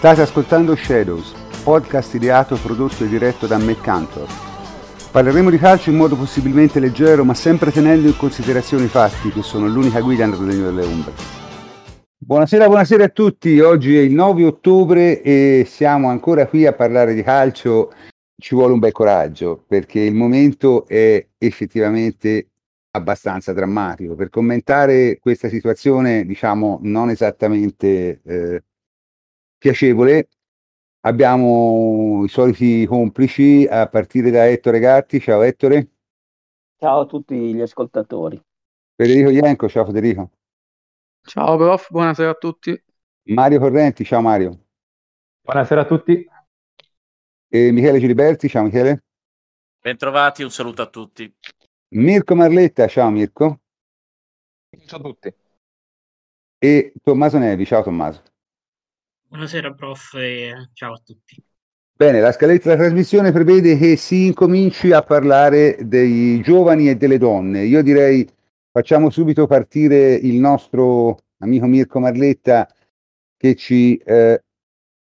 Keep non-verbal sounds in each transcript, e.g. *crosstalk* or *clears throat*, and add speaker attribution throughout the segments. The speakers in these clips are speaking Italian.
Speaker 1: State ascoltando Shadows, podcast ideato, prodotto e diretto da McCantor. Parleremo di calcio in modo possibilmente leggero, ma sempre tenendo in considerazione i fatti, che sono l'unica guida nel regno delle ombre. Buonasera, buonasera a tutti. Oggi è il 9 ottobre e siamo ancora qui a parlare di calcio. Ci vuole un bel coraggio perché il momento è effettivamente abbastanza drammatico. Per commentare questa situazione, diciamo, non esattamente eh, piacevole, abbiamo i soliti complici a partire da Ettore Gatti. Ciao Ettore.
Speaker 2: Ciao a tutti gli ascoltatori.
Speaker 1: Federico Ienco, ciao Federico.
Speaker 3: Ciao prof, buonasera a tutti.
Speaker 1: Mario Correnti, ciao Mario.
Speaker 4: Buonasera a tutti.
Speaker 1: E Michele Giliberti, ciao Michele.
Speaker 5: Bentrovati, un saluto a tutti.
Speaker 1: Mirko Marletta, ciao Mirko.
Speaker 4: Ciao a tutti.
Speaker 1: E Tommaso Nevi, ciao Tommaso.
Speaker 6: Buonasera prof e ciao a tutti.
Speaker 1: Bene, la scaletta della trasmissione prevede che si incominci a parlare dei giovani e delle donne. Io direi facciamo subito partire il nostro amico Mirko Marletta che ci eh,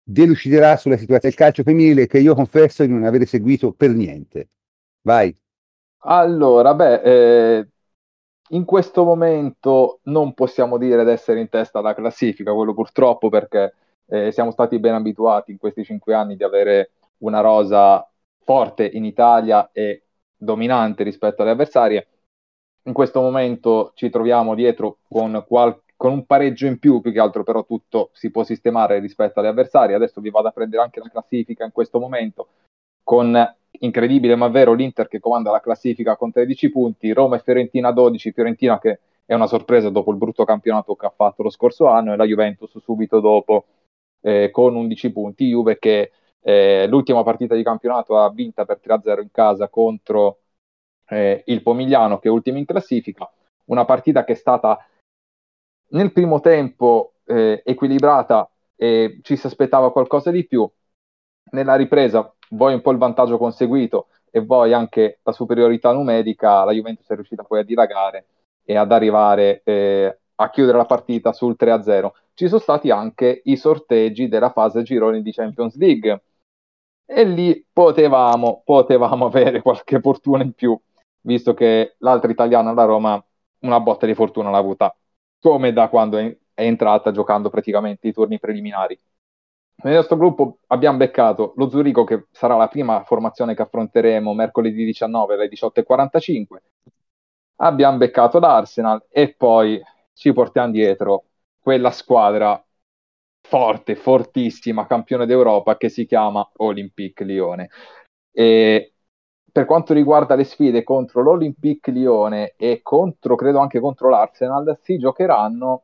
Speaker 1: deluciderà sulla situazione del calcio femminile che io confesso di non avere seguito per niente. Vai.
Speaker 4: Allora, beh, eh, in questo momento non possiamo dire di essere in testa alla classifica, quello purtroppo perché eh, siamo stati ben abituati in questi cinque anni di avere una rosa forte in Italia e dominante rispetto alle avversarie. In questo momento ci troviamo dietro con, qual- con un pareggio in più, più che altro però tutto si può sistemare rispetto alle avversarie. Adesso vi vado a prendere anche la classifica in questo momento con incredibile ma vero l'Inter che comanda la classifica con 13 punti, Roma e Fiorentina 12, Fiorentina che è una sorpresa dopo il brutto campionato che ha fatto lo scorso anno e la Juventus subito dopo eh, con 11 punti, Juve che eh, l'ultima partita di campionato ha vinta per 3-0 in casa contro eh, il Pomigliano che è ultimo in classifica, una partita che è stata nel primo tempo eh, equilibrata e ci si aspettava qualcosa di più, nella ripresa vuoi un po' il vantaggio conseguito e vuoi anche la superiorità numerica, la Juventus è riuscita poi a dilagare e ad arrivare eh, a chiudere la partita sul 3-0. Ci sono stati anche i sorteggi della fase gironi di Champions League e lì potevamo, potevamo avere qualche fortuna in più, visto che l'altra italiana, la Roma, una botta di fortuna l'ha avuta, come da quando è entrata giocando praticamente i turni preliminari. Nel nostro gruppo abbiamo beccato lo Zurigo, che sarà la prima formazione che affronteremo mercoledì 19 alle 18.45. Abbiamo beccato l'Arsenal e poi ci portiamo dietro quella squadra forte, fortissima, campione d'Europa che si chiama Olympique Lione. E per quanto riguarda le sfide contro l'Olympique Lione e contro, credo anche contro l'Arsenal, si giocheranno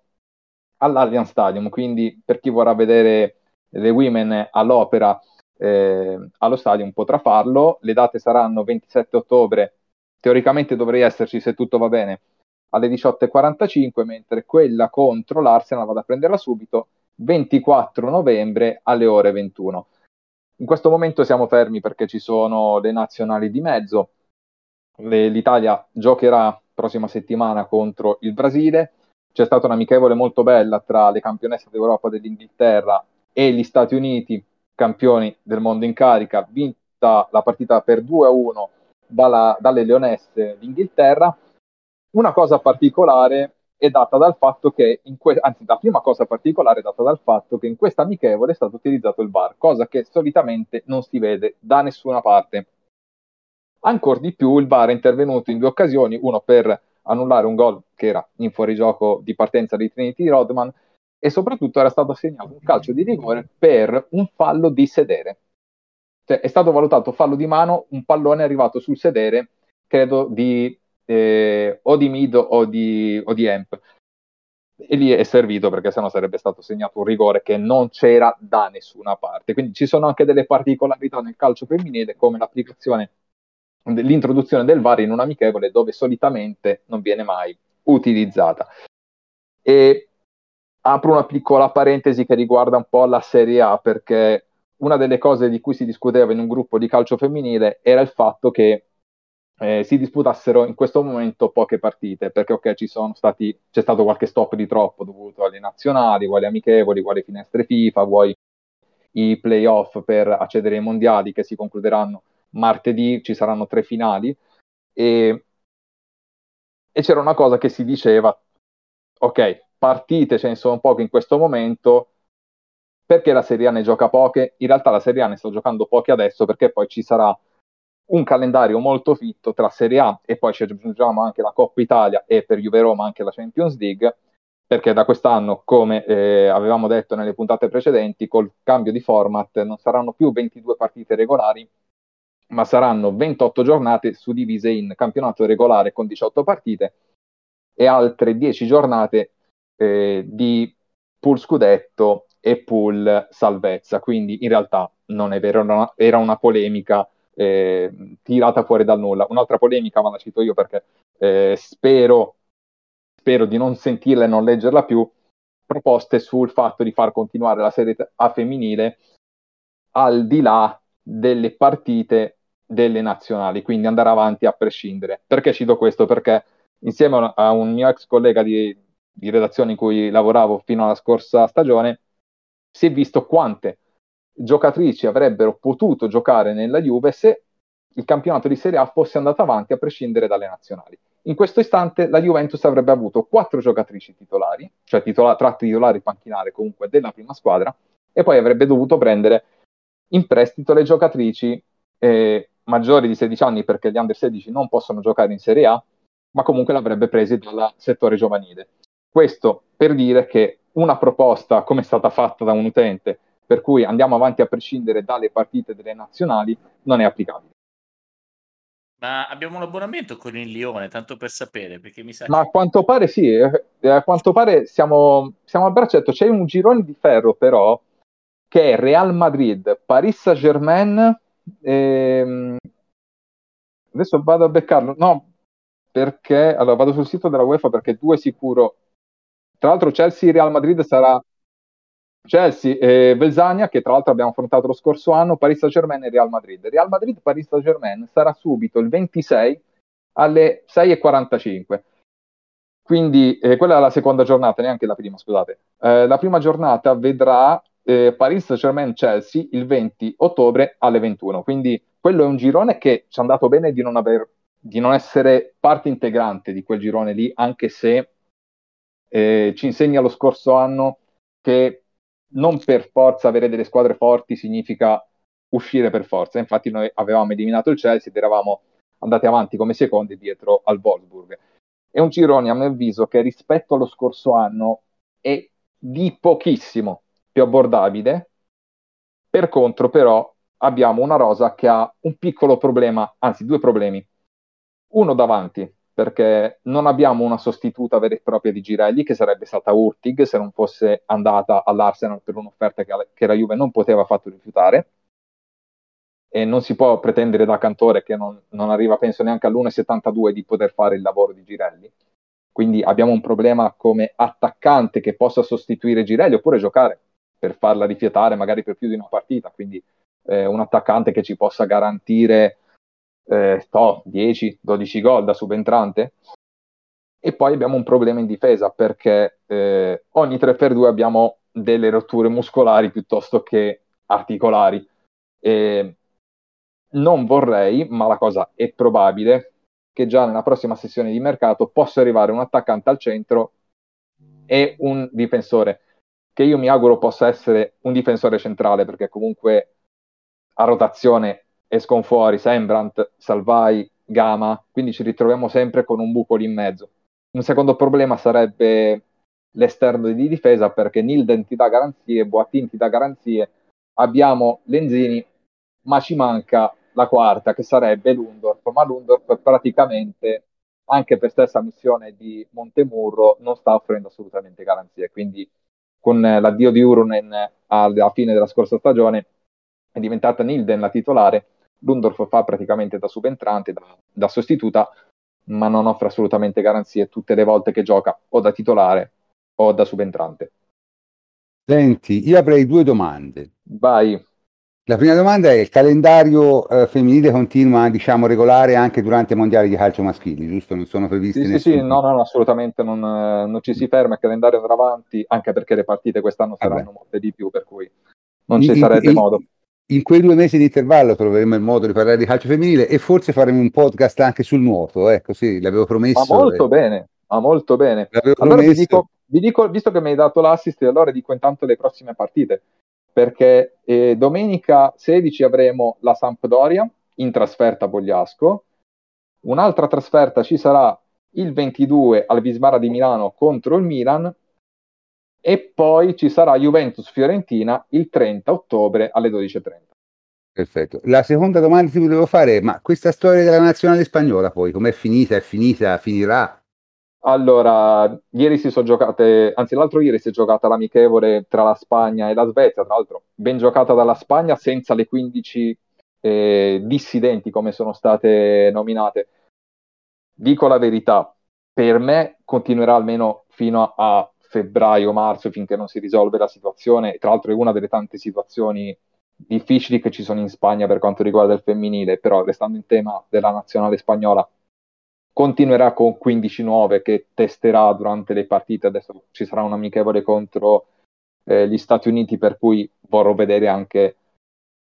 Speaker 4: all'Allianz Stadium, quindi per chi vorrà vedere le Women all'opera eh, allo stadium potrà farlo. Le date saranno 27 ottobre, teoricamente dovrei esserci se tutto va bene, alle 18.45, mentre quella contro l'Arsenal vado a prenderla subito 24 novembre alle ore 21. In questo momento siamo fermi perché ci sono le nazionali di mezzo. Le, L'Italia giocherà prossima settimana contro il Brasile. C'è stata un'amichevole molto bella tra le campionesse d'Europa dell'Inghilterra e gli Stati Uniti, campioni del mondo in carica, vinta la partita per 2-1 dalla, dalle Leonesse d'Inghilterra. Una cosa particolare è data dal fatto che, que- anzi la prima cosa particolare è data dal fatto che in questa amichevole è stato utilizzato il VAR, cosa che solitamente non si vede da nessuna parte. Ancora di più il VAR è intervenuto in due occasioni, uno per annullare un gol che era in fuorigioco di partenza di Trinity Rodman e soprattutto era stato assegnato un calcio di rigore per un fallo di sedere. Cioè, è stato valutato fallo di mano, un pallone arrivato sul sedere, credo di eh, o di mid o di, o di amp. E lì è servito perché sennò sarebbe stato segnato un rigore che non c'era da nessuna parte. Quindi ci sono anche delle particolarità nel calcio femminile, come l'applicazione, l'introduzione del VAR in un amichevole dove solitamente non viene mai utilizzata. E apro una piccola parentesi che riguarda un po' la Serie A, perché una delle cose di cui si discuteva in un gruppo di calcio femminile era il fatto che eh, si disputassero in questo momento poche partite, perché ok, ci sono stati, c'è stato qualche stop di troppo dovuto alle nazionali, vuoi alle amichevoli, vuoi alle finestre FIFA, vuoi i playoff per accedere ai mondiali che si concluderanno martedì, ci saranno tre finali e, e c'era una cosa che si diceva, ok, partite ce ne sono poche in questo momento, perché la Serie A ne gioca poche? In realtà la Serie A ne sta giocando poche adesso perché poi ci sarà un calendario molto fitto tra Serie A e poi ci aggiungiamo anche la Coppa Italia e per Juve Roma anche la Champions League perché da quest'anno, come eh, avevamo detto nelle puntate precedenti, col cambio di format non saranno più 22 partite regolari, ma saranno 28 giornate suddivise in campionato regolare con 18 partite e altre 10 giornate eh, di pool scudetto e pool salvezza. Quindi in realtà non è vero, era una, polemica eh, tirata fuori dal nulla. Un'altra polemica, ma la cito io perché eh, spero, spero di non sentirla e non leggerla più, proposte sul fatto di far continuare la Serie A femminile al di là delle partite delle nazionali, quindi andare avanti a prescindere. Perché cito questo? Perché insieme a un mio ex collega di, di redazione in cui lavoravo fino alla scorsa stagione, si è visto quante giocatrici avrebbero potuto giocare nella Juve se il campionato di Serie A fosse andato avanti a prescindere dalle nazionali. In questo istante la Juventus avrebbe avuto quattro giocatrici titolari, cioè titola- tra titolari panchinare comunque della prima squadra, e poi avrebbe dovuto prendere in prestito le giocatrici eh, maggiori di 16 anni perché gli under 16 non possono giocare in Serie A, ma comunque l'avrebbe presi dal settore giovanile. Questo per dire che una proposta come è stata fatta da un utente per cui andiamo avanti a prescindere dalle partite delle nazionali, non è applicabile.
Speaker 5: Ma abbiamo un abbonamento con il Lione, tanto per sapere, perché mi sa
Speaker 4: Ma a quanto pare sì, eh, eh, a quanto pare siamo, siamo a braccetto. C'è un girone di ferro però, che è Real Madrid, Paris Saint-Germain, ehm... adesso vado a beccarlo, no, perché, allora vado sul sito della UEFA perché due sicuro. Tra l'altro Chelsea-Real Madrid sarà Chelsea e Belzania, che tra l'altro abbiamo affrontato lo scorso anno, Paris Saint-Germain e Real Madrid. Real Madrid-Paris Saint-Germain sarà subito il 26 alle 6.45. Quindi eh, quella è la seconda giornata, neanche la prima, scusate. Eh, la prima giornata vedrà eh, Paris Saint-Germain-Chelsea il 20 ottobre alle 21. Quindi quello è un girone che ci è andato bene di non, aver, di non essere parte integrante di quel girone lì, anche se eh, ci insegna lo scorso anno che non per forza avere delle squadre forti significa uscire per forza. Infatti noi avevamo eliminato il Chelsea ed eravamo andati avanti come secondi dietro al Wolfsburg. È un girone, a mio avviso, che rispetto allo scorso anno è di pochissimo più abbordabile. Per contro, però, abbiamo una rosa che ha un piccolo problema, anzi due problemi. Uno davanti, perché non abbiamo una sostituta vera e propria di Girelli, che sarebbe stata Urtig se non fosse andata all'Arsenal per un'offerta che, la Juve non poteva affatto rifiutare. E non si può pretendere da Cantore, che non, non arriva penso neanche all'1,72, di poter fare il lavoro di Girelli. Quindi abbiamo un problema come attaccante che possa sostituire Girelli oppure giocare per farla rifiatare magari per più di una partita. Quindi eh, un attaccante che ci possa garantire eh, no, 10-12 gol da subentrante. E poi abbiamo un problema in difesa perché eh, ogni 3x2 abbiamo delle rotture muscolari piuttosto che articolari. E non vorrei, ma la cosa è probabile, che già nella prossima sessione di mercato possa arrivare un attaccante al centro e un difensore, che io mi auguro possa essere un difensore centrale, perché comunque a rotazione escono fuori Sembrant, Salvai, Gama, quindi ci ritroviamo sempre con un buco lì in mezzo. Un secondo problema sarebbe l'esterno di difesa perché Nilden ti dà garanzie, Boatin ti dà garanzie, abbiamo Lenzini, ma ci manca la quarta che sarebbe Lundorf, ma Lundorf praticamente anche per stessa missione di Montemurro non sta offrendo assolutamente garanzie, quindi con l'addio di Urunen alla fine della scorsa stagione è diventata Nilden la titolare Lundorf fa praticamente da subentrante, da, da sostituta, ma non offre assolutamente garanzie tutte le volte che gioca o da titolare o da subentrante.
Speaker 1: Senti, io avrei due domande.
Speaker 4: Vai.
Speaker 1: La prima domanda è: il calendario eh, femminile continua, diciamo, regolare anche durante i mondiali di calcio maschili, giusto? Non sono previsti
Speaker 4: Sì, sì, sì, no, no, assolutamente non, non, ci si ferma, il calendario andrà avanti, anche perché le partite quest'anno saranno
Speaker 1: Vabbè.
Speaker 4: molte di più, per cui non ci
Speaker 1: In-
Speaker 4: sarebbe
Speaker 1: in-
Speaker 4: modo.
Speaker 1: In quei due mesi di intervallo troveremo il modo di parlare di calcio femminile e forse faremo un podcast anche sul nuoto, eh, così l'avevo
Speaker 4: Ma
Speaker 1: promesso.
Speaker 4: molto
Speaker 1: eh,
Speaker 4: bene, ma molto bene.
Speaker 1: l'avevo
Speaker 4: Allora vi
Speaker 1: promesso.
Speaker 4: dico, vi dico, visto che mi hai dato l'assist, allora dico intanto le prossime partite, perché eh, domenica 16 avremo la Sampdoria in trasferta a Bogliasco, un'altra trasferta ci sarà il 22 al Vismara di Milano contro il Milan e poi ci sarà Juventus-Fiorentina il 30 ottobre alle 12.30.
Speaker 1: Perfetto. La seconda domanda che ti volevo fare è, ma questa storia della nazionale spagnola poi, com'è finita? È finita? Finirà?
Speaker 4: Allora, ieri si sono giocate, anzi l'altro ieri si è giocata l'amichevole tra la Spagna e la Svezia, tra l'altro ben giocata dalla Spagna senza le 15 eh, dissidenti come sono state nominate. Dico la verità, per me continuerà almeno fino a febbraio-marzo finché non si risolve la situazione, tra l'altro è una delle tante situazioni difficili che ci sono in Spagna per quanto riguarda il femminile, però restando in tema della nazionale spagnola continuerà con 15 nuove che testerà durante le partite. Adesso ci sarà un amichevole contro eh, gli Stati Uniti, per cui vorrò vedere anche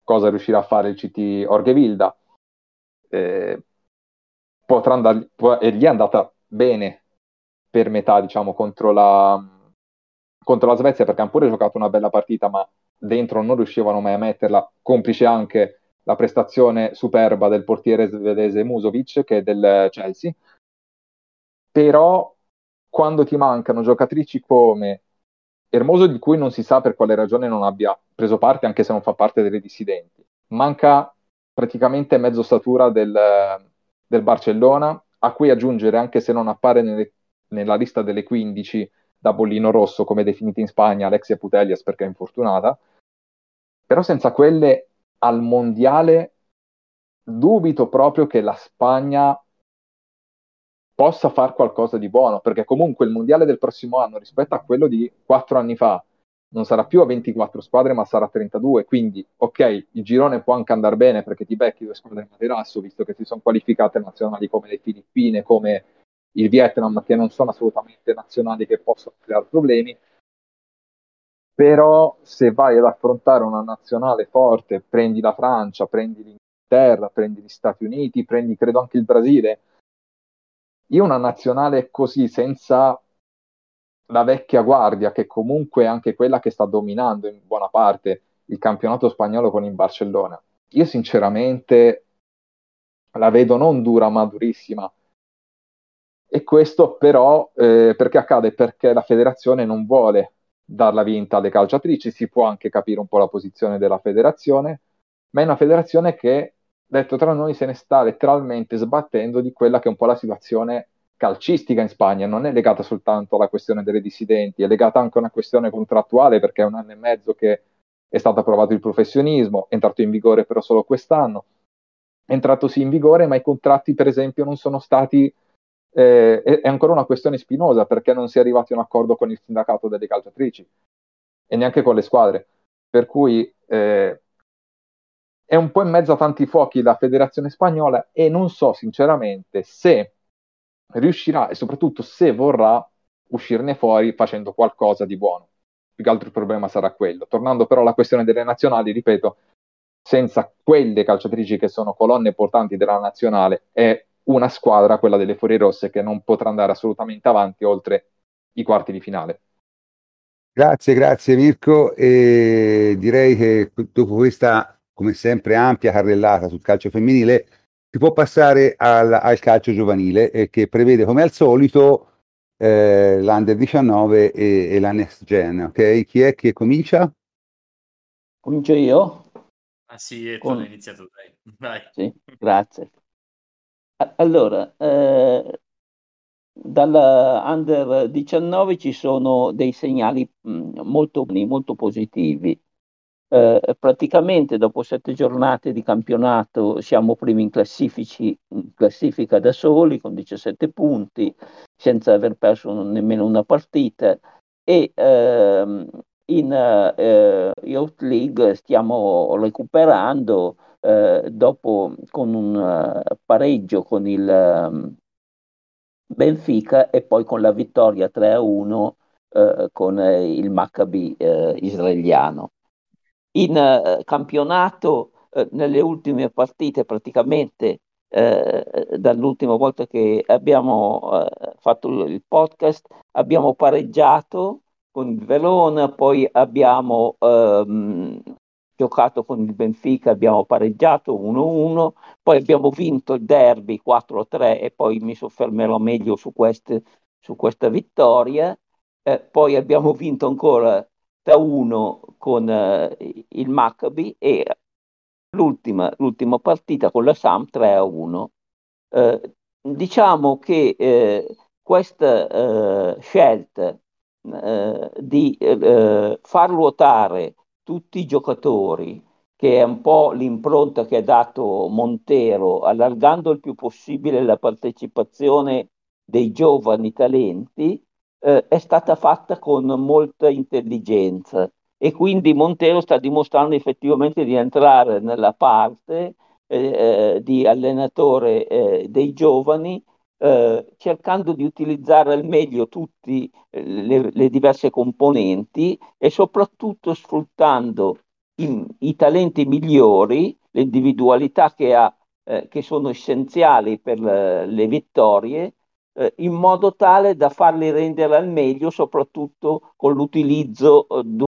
Speaker 4: cosa riuscirà a fare il CT Orgevilda. Eh, potrà andare, può- e gli è andata bene per metà, diciamo, contro la, contro la Svezia, perché hanno pure giocato una bella partita, ma dentro non riuscivano mai a metterla, complice anche la prestazione superba del portiere svedese Musovic, che è del Chelsea. Però quando ti mancano giocatrici come Hermoso, di cui non si sa per quale ragione non abbia preso parte, anche se non fa parte delle dissidenti, manca praticamente mezzo statura del, del Barcellona, a cui aggiungere, anche se non appare nelle- nella lista delle 15 da bollino rosso, come definita in Spagna, Alexia Putellas perché è infortunata, però senza quelle al mondiale dubito proprio che la Spagna possa fare qualcosa di buono, perché comunque il mondiale del prossimo anno rispetto a quello di quattro anni fa non sarà più a 24 squadre, ma sarà a 32. Quindi, ok, il girone può anche andare bene perché ti becchi due squadre in materasso, visto che si sono qualificate nazionali come le Filippine, come il Vietnam, che non sono assolutamente nazionali che possono creare problemi. Però se vai ad affrontare una nazionale forte, prendi la Francia, prendi l'Inghilterra, prendi gli Stati Uniti, prendi credo anche il Brasile, io una nazionale così senza la vecchia guardia, che comunque è anche quella che sta dominando in buona parte il campionato spagnolo con il Barcellona, io sinceramente la vedo non dura ma durissima. E questo però eh, perché accade? Perché la federazione non vuole darla vinta alle calciatrici, si può anche capire un po' la posizione della federazione, ma è una federazione che, detto tra noi, se ne sta letteralmente sbattendo di quella che è un po' la situazione calcistica in Spagna, non è legata soltanto alla questione delle dissidenti, è legata anche a una questione contrattuale perché è un anno e mezzo che è stato approvato il professionismo, è entrato in vigore però solo quest'anno, è entrato sì in vigore, ma i contratti per esempio non sono stati eh, è, ancora una questione spinosa perché non si è arrivati a un accordo con il sindacato delle calciatrici e neanche con le squadre. Per cui eh, è un po' in mezzo a tanti fuochi la federazione spagnola e non so sinceramente se riuscirà e soprattutto se vorrà uscirne fuori facendo qualcosa di buono. Più che altro il problema sarà quello. Tornando però alla questione delle nazionali, ripeto, senza quelle calciatrici che sono colonne portanti della nazionale è una squadra, quella delle Furie Rosse, che non potrà andare assolutamente avanti oltre i quarti di finale.
Speaker 1: Grazie, grazie Mirko. E direi che dopo questa, come sempre, ampia carrellata sul calcio femminile, si può passare al, al calcio giovanile, eh, che prevede come al solito eh, l'Under 19 e, e la Next Gen. Ok? Chi è che comincia?
Speaker 2: Comincio io?
Speaker 5: Ah sì, e tu
Speaker 2: Con-
Speaker 5: hai iniziato dai. *laughs*
Speaker 2: Sì, grazie. Allora, eh, dalla Under 19 ci sono dei segnali mh, molto, molto positivi. Eh, praticamente dopo sette giornate di campionato siamo primi in, in classifica da soli con 17 punti, senza aver perso nemmeno una partita e ehm, in eh, Youth League stiamo recuperando eh, dopo con un eh, pareggio con il ehm, Benfica e poi con la vittoria 3-1 eh, con eh, il Maccabi eh, israeliano. in campionato nelle ultime partite praticamente eh, dall'ultima volta che abbiamo eh, fatto il podcast abbiamo pareggiato con il Verona, poi abbiamo ehm, giocato con il Benfica, abbiamo pareggiato 1-1, poi abbiamo vinto il derby 4-3 e poi mi soffermerò meglio su, queste, su questa vittoria. Eh, poi abbiamo vinto ancora da 1 con eh, il Maccabi e l'ultima, l'ultima, partita con la Sam 3-1. Eh, diciamo che eh, questa eh, scelta eh, di far ruotare tutti i giocatori, che è un po' l'impronta che ha dato Montero, allargando il più possibile la partecipazione dei giovani talenti, eh, è stata fatta con molta intelligenza. E quindi Montero sta dimostrando effettivamente di entrare nella parte eh, eh di allenatore eh, dei giovani eh, cercando di utilizzare al meglio tutte eh, le, le, diverse componenti e soprattutto sfruttando i, i talenti migliori, le individualità che ha, eh, che sono essenziali per le, le vittorie, eh, in modo tale da farli rendere al meglio, soprattutto con l'utilizzo eh,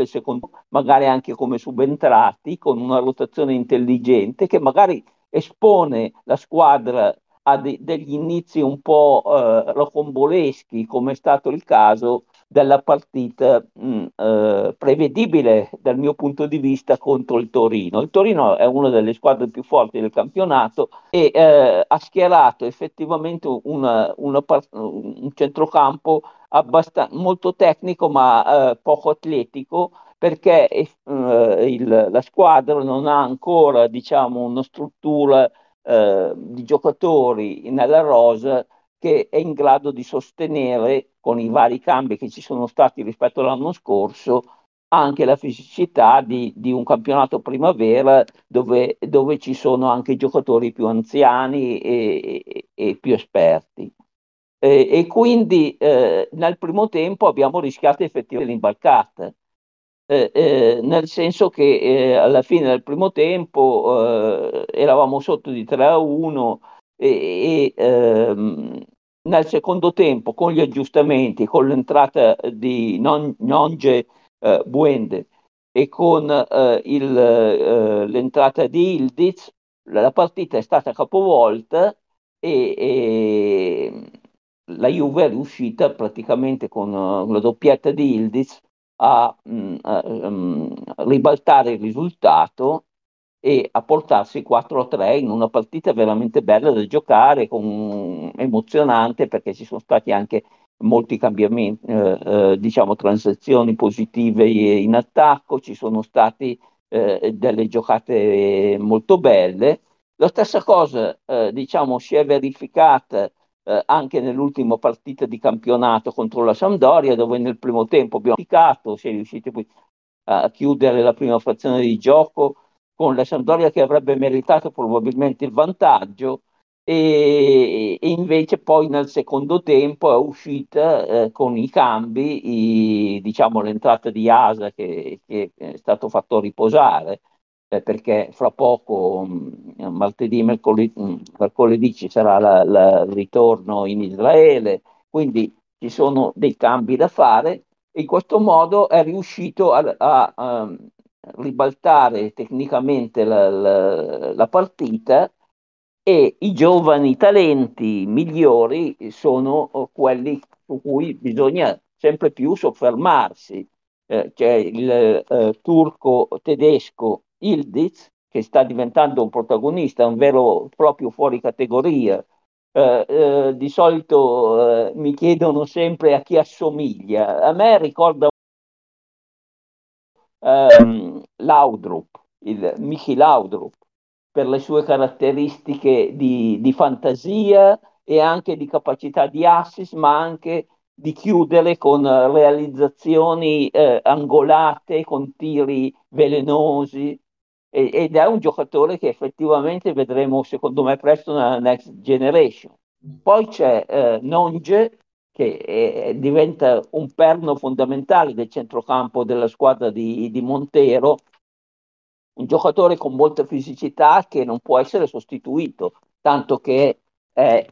Speaker 2: il secondo, magari anche come subentrati, con una rotazione intelligente che magari espone la squadra a de- degli inizi un po' eh, rocomboleschi, come è stato il caso della partita mh, mm, eh, prevedibile dal mio punto di vista contro il Torino. Il Torino è una delle squadre più forti del campionato e eh, ha schierato effettivamente una, una part- un centrocampo abbastan- molto tecnico ma eh, poco atletico perché eh, il, la squadra non ha ancora diciamo, una struttura eh, di giocatori nella rosa che è in grado di sostenere con i vari cambi che ci sono stati rispetto all'anno scorso anche la fisicità di, di un campionato primavera dove, dove, ci sono anche giocatori più anziani e, e, e più esperti. E, e quindi eh, nel primo tempo abbiamo rischiato effettivamente l'imbarcata eh, eh, nel senso che eh, alla fine del primo tempo eh, eravamo sotto di 3 a 1 e, e ehm, nel secondo tempo con gli aggiustamenti, con l'entrata di non, Nonge eh, Buende e con il, l'entrata di Ildiz, la partita è stata capovolta e, e la Juve è riuscita praticamente con la doppietta di Ildiz a, mh, mm, a um, ribaltare il risultato e a portarsi 4-3 in una partita veramente bella da giocare, con, emozionante perché ci sono stati anche molti cambiamenti, eh, eh, diciamo transazioni positive in attacco, ci sono state eh, delle giocate molto belle. La stessa cosa, eh, diciamo, si è verificata eh, anche nell'ultima partita di campionato contro la Sampdoria, dove nel primo tempo abbiamo picato, si è riusciti poi a chiudere la prima frazione di gioco con la Sampdoria che avrebbe meritato probabilmente il vantaggio e, e invece poi nel secondo tempo è uscita eh, con i cambi, i, diciamo l'entrata di Asa che, che è stato fatto riposare eh, perché fra poco, mh, mm, martedì, mercoledì, mh, mm, mercoledì ci sarà la, la, il ritorno in Israele, quindi ci sono dei cambi da fare. In questo modo è riuscito a, a, a ribaltare tecnicamente la, la, la partita e i giovani talenti migliori sono quelli su cui bisogna sempre più soffermarsi. Eh, c'è il eh, turco tedesco Ildiz, che sta diventando un protagonista, un vero proprio fuori categoria. Eh, eh, di solito eh, mi chiedono sempre a chi assomiglia. A me ricorda ehm, Laudrup, il Michi Laudrup, per le sue caratteristiche di, di fantasia e anche di capacità di assist, ma anche di chiudere con realizzazioni eh, angolate, con tiri velenosi ed è un giocatore che effettivamente vedremo secondo me presto nella next generation. Poi c'è eh, Nonge che è, diventa un perno fondamentale del centrocampo della squadra di, di Montero, un giocatore con molta fisicità che non può essere sostituito, tanto che è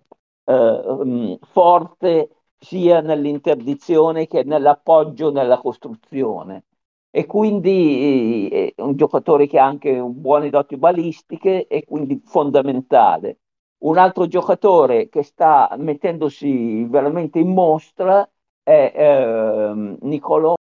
Speaker 2: eh, forte sia nell'interdizione che nell'appoggio nella costruzione e quindi eh, è un giocatore che ha anche buone doti balistiche e quindi fondamentale. Un altro giocatore che sta mettendosi veramente in mostra è eh, Nicolò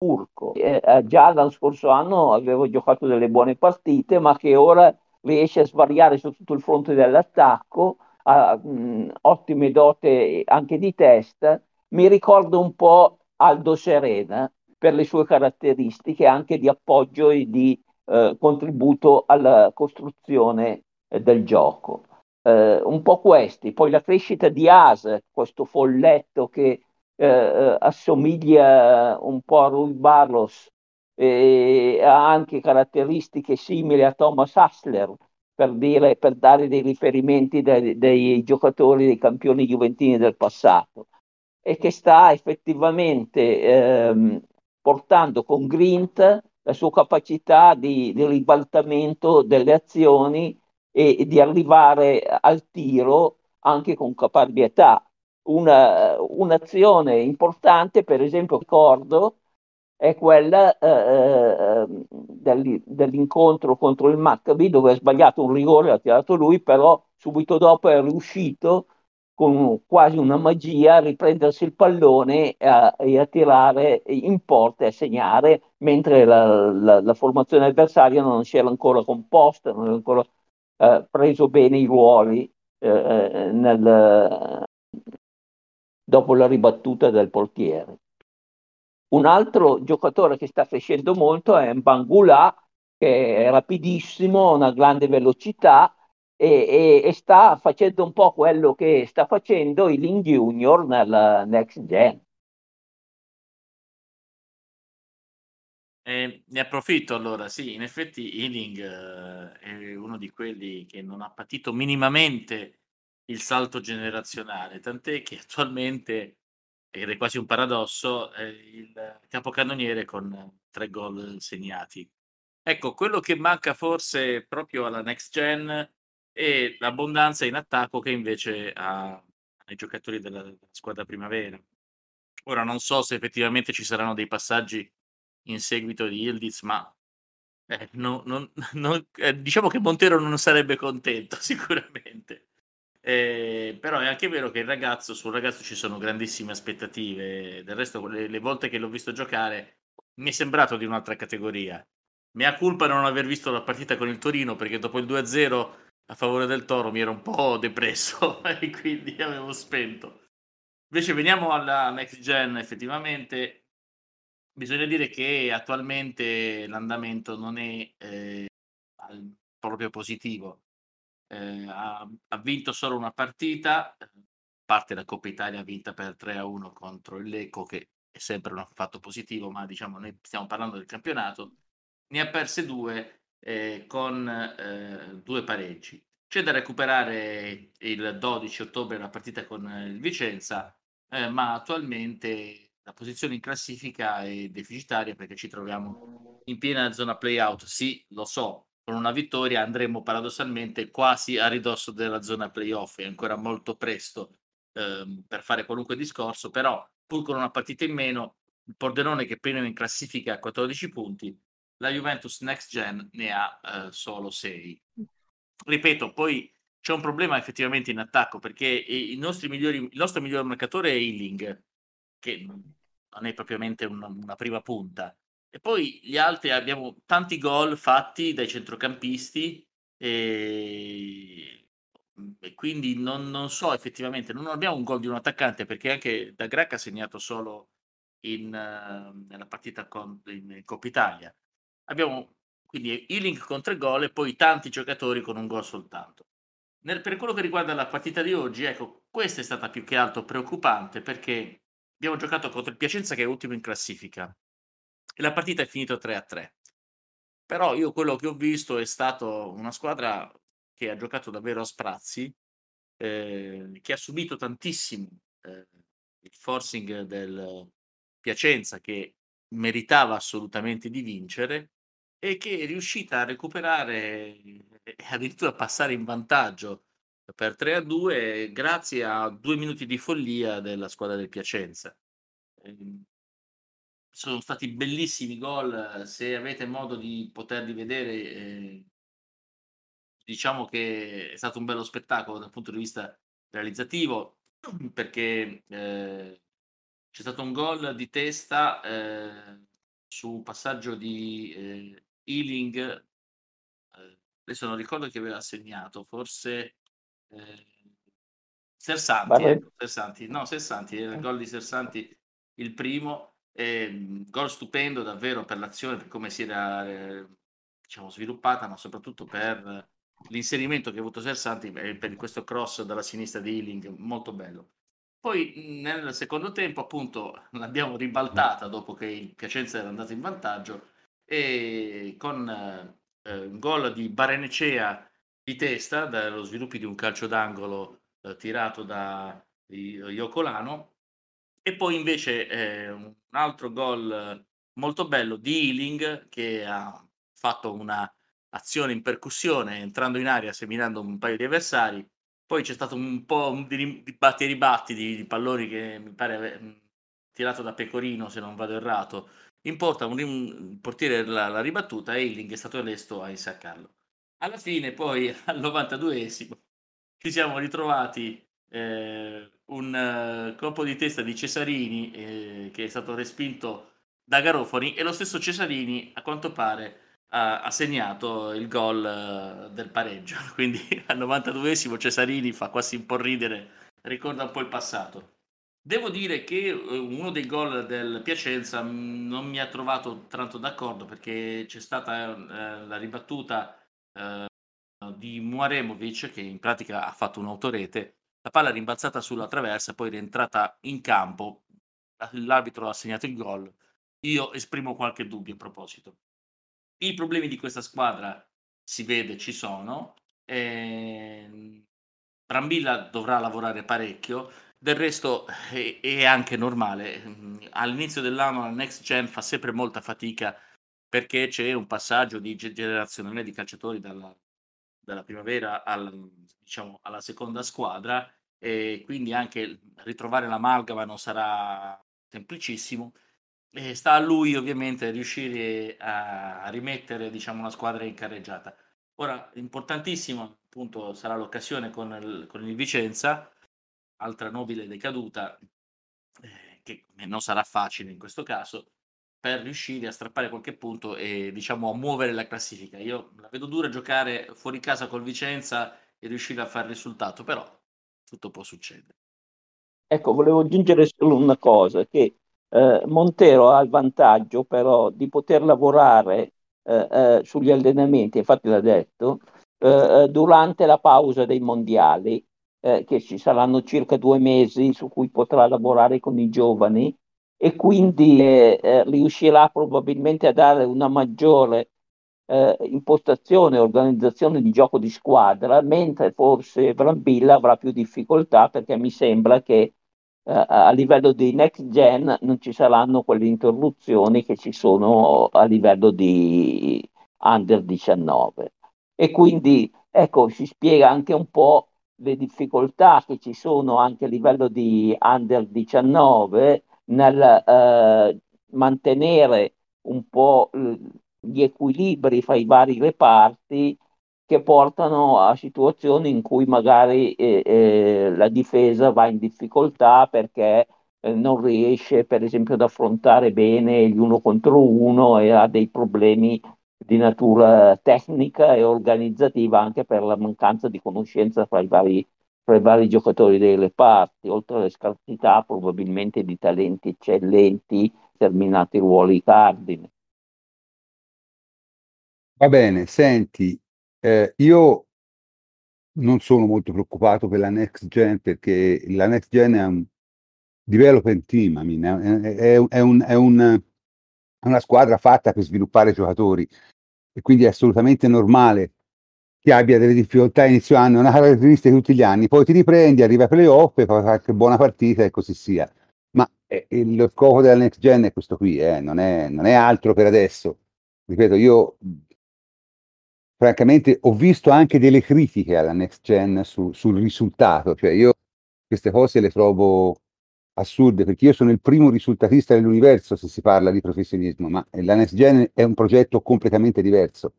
Speaker 2: Urco. Eh, già l'anno scorso anno avevo giocato delle buone partite, ma che ora riesce a svariare su tutto il fronte dell'attacco, ha mh, ottime dote anche di testa. Mi ricordo un po' Aldo Serena per le sue caratteristiche anche di appoggio e di eh, contributo alla costruzione eh, del gioco. Eh, un po' questi, poi la crescita di As, questo folletto che eh, eh, assomiglia un po' a Rui Barlos e ha anche caratteristiche simili a Thomas Hassler, per, dire, per dare dei riferimenti dei, dei giocatori, dei campioni juventini del passato, e che sta effettivamente ehm, portando con Grint la sua capacità di, di ribaltamento delle azioni e, e di arrivare al tiro anche con caparbietà. Una, un'azione importante, per esempio, ricordo, è quella eh, eh dell'incontro contro il Maccabi dove ha sbagliato un rigore, l'ha tirato lui, però subito dopo è riuscito con quasi una magia a riprendersi il pallone e a, e a tirare in porta e a segnare, mentre la, la, la, formazione avversaria non si era ancora composta, non aveva ancora eh, preso bene i ruoli eh, eh nel, dopo la ribattuta del portiere. Un altro giocatore che sta crescendo molto è Bangula, che è rapidissimo, ha una grande velocità e, e, e, sta facendo un po' quello che sta facendo il Link Junior nella Next Gen.
Speaker 5: Eh, ne approfitto allora, sì, in effetti Ealing eh, è uno di quelli che non ha patito minimamente il salto generazionale, tant'è che attualmente, ed è quasi un paradosso, è il capocannoniere con tre gol segnati. Ecco, quello che manca forse proprio alla next gen è l'abbondanza in attacco che invece ha ai giocatori della, squadra primavera. Ora non so se effettivamente ci saranno dei passaggi in seguito di Ildiz, ma eh, no, non, *laughs* non, eh, diciamo che Montero non sarebbe contento *laughs* sicuramente. Eh, però è anche vero che ragazzo, sul ragazzo ci sono grandissime aspettative. Del resto, le, le volte che l'ho visto giocare, mi è sembrato di un'altra categoria. Mi ha colpa non aver visto la partita con il Torino perché dopo il 2-0 a favore del Toro mi ero un po' depresso *laughs* e quindi avevo spento. Invece veniamo alla next gen, effettivamente. Bisogna dire che attualmente l'andamento non è eh, proprio positivo. Eh, ha, ha, vinto solo una partita, a parte la Coppa Italia vinta per 3 a 1 contro il Lecco, che è sempre un fatto positivo, ma diciamo noi stiamo parlando del campionato, ne ha perse due eh, con eh, due pareggi. C'è da recuperare il 12 ottobre la partita con il Vicenza, eh, ma attualmente la posizione in classifica è deficitaria perché ci troviamo in piena zona play-out. Sì, lo so, con una vittoria andremo paradossalmente quasi a ridosso della zona playoff. È ancora molto presto ehm, per fare qualunque discorso, però pur con una partita in meno, il Pordenone che prima in classifica ha 14 punti, la Juventus Next Gen ne ha eh, solo 6. Ripeto, poi c'è un problema effettivamente in attacco perché i nostri migliori, il nostro miglior marcatore è Ealing, che non è propriamente una, una prima punta, e poi gli altri abbiamo tanti gol fatti dai centrocampisti e, e quindi non, non, so effettivamente, non abbiamo un gol di un attaccante perché anche da Grac ha segnato solo in, uh, nella partita con, in Coppa Italia. Abbiamo quindi Ealing con tre gol e poi tanti giocatori con un gol soltanto. Nel, per quello che riguarda la partita di oggi, ecco, questa è stata più che altro preoccupante perché abbiamo giocato contro il Piacenza che è ultimo in classifica e la partita è finita 3 a 3. Però io quello che ho visto è stato una squadra che ha giocato davvero a sprazzi, eh, che ha subito tantissimo eh, il forcing del Piacenza che meritava assolutamente di vincere e che è riuscita a recuperare e addirittura passare in vantaggio per 3 a 2 grazie a due minuti di follia della squadra del Piacenza. Ehm, sono stati bellissimi gol, se avete modo di poterli vedere, eh, diciamo che è stato un bello spettacolo dal punto di vista realizzativo, *clears throat* perché eh, c'è stato un gol di testa eh, su passaggio di eh, Ealing, eh, adesso non ricordo chi aveva segnato, forse eh, Sersanti, ecco, Sersanti, no Sersanti, era il gol di Sersanti il primo, eh, gol stupendo davvero per l'azione, per come si era eh, diciamo, sviluppata, ma soprattutto per l'inserimento che ha avuto Sersanti per questo cross dalla sinistra di Ealing, molto bello. Poi nel secondo tempo, appunto, l'abbiamo ribaltata dopo che il Piacenza era andato in vantaggio e con eh, un gol di Barenecea di testa, dallo sviluppo di un calcio d'angolo eh, tirato da Iocolano, e poi invece eh, un altro gol molto bello di Ealing che ha fatto una azione in percussione entrando in aria seminando un paio di avversari poi c'è stato un po' di, di batti e ribatti di, di, palloni che mi pare mh, tirato da Pecorino, se non vado errato. In porta un, un portiere l'ha, l'ha ribattuta e Illing è stato onesto a insaccarlo. Alla fine, poi *laughs* al 92esimo, ci siamo ritrovati eh, un uh, colpo di testa di Cesarini eh, che è stato respinto da Garofoni e lo stesso Cesarini, a quanto pare, ha, ha segnato il gol uh, del pareggio. *laughs* Quindi al 92esimo Cesarini fa quasi un po' ridere, ricorda un po' il passato. Devo dire che uh, uno dei gol del Piacenza mh, non mi ha trovato tanto d'accordo perché c'è stata uh, la ribattuta di Muaremovic che in pratica ha fatto un'autorete, la palla rimbalzata sulla traversa, poi rientrata in campo, l'arbitro ha segnato il gol. Io esprimo qualche dubbio a proposito. I problemi di questa squadra si vede, ci sono. Ehm, Brambilla dovrà lavorare parecchio. Del resto è, è anche normale. All'inizio dell'anno la next gen fa sempre molta fatica perché c'è un passaggio di generazionale di calciatori dalla, dalla primavera al, diciamo, alla seconda squadra e quindi anche ritrovare l'amalgama non sarà semplicissimo e sta a lui ovviamente riuscire a rimettere diciamo, una squadra in carreggiata. Ora, importantissimo appunto sarà l'occasione con il, con il Vicenza, altra nobile decaduta, eh, che non sarà facile in questo caso, per riuscire a strappare qualche punto e diciamo a muovere la classifica. Io la vedo dura giocare fuori casa col Vicenza e riuscire a fare risultato, però tutto può succedere.
Speaker 2: Ecco, volevo aggiungere solo una cosa, che eh, Montero ha il vantaggio però di poter lavorare eh, eh, sugli allenamenti, infatti l'ha detto, eh, eh, durante la pausa dei mondiali, eh, che ci saranno circa due mesi su cui potrà lavorare con i giovani e quindi riuscirà probabilmente a dare una maggiore impostazione e organizzazione di gioco di squadra, mentre forse Brambilla avrà più difficoltà perché mi sembra che eh, a livello di next gen non ci saranno quelle interruzioni che ci sono a livello di under 19. E quindi ecco, si spiega anche un po' le difficoltà che ci sono anche a livello di under 19 nel eh, mantenere un po' gli equilibri fra i vari reparti che portano a situazioni in cui magari eh, eh, la difesa va in difficoltà perché eh, non riesce per esempio ad affrontare bene gli uno contro uno e ha dei problemi di natura tecnica e organizzativa anche per la mancanza di conoscenza fra i vari, fra i vari giocatori delle parti, oltre alle scarsità probabilmente di talenti eccellenti terminati ruoli cardine.
Speaker 1: Va bene, senti, eh, io non sono molto preoccupato per la next gen perché la next gen è un development team, I mean, è, è, è, un, è un, una squadra fatta per sviluppare giocatori e quindi è assolutamente normale che abbia delle difficoltà inizio anno, è una caratteristica di tutti gli anni, poi ti riprendi, arriva ai playoff, fai qualche buona partita e così sia. Ma eh, lo scopo della next gen è questo qui, eh, non, è, non, è, altro per adesso. Ripeto, io francamente ho visto anche delle critiche alla next gen su, sul risultato, cioè io queste cose le trovo assurde perché io sono il primo risultatista dell'universo se si parla di professionismo, ma la next gen è un progetto completamente diverso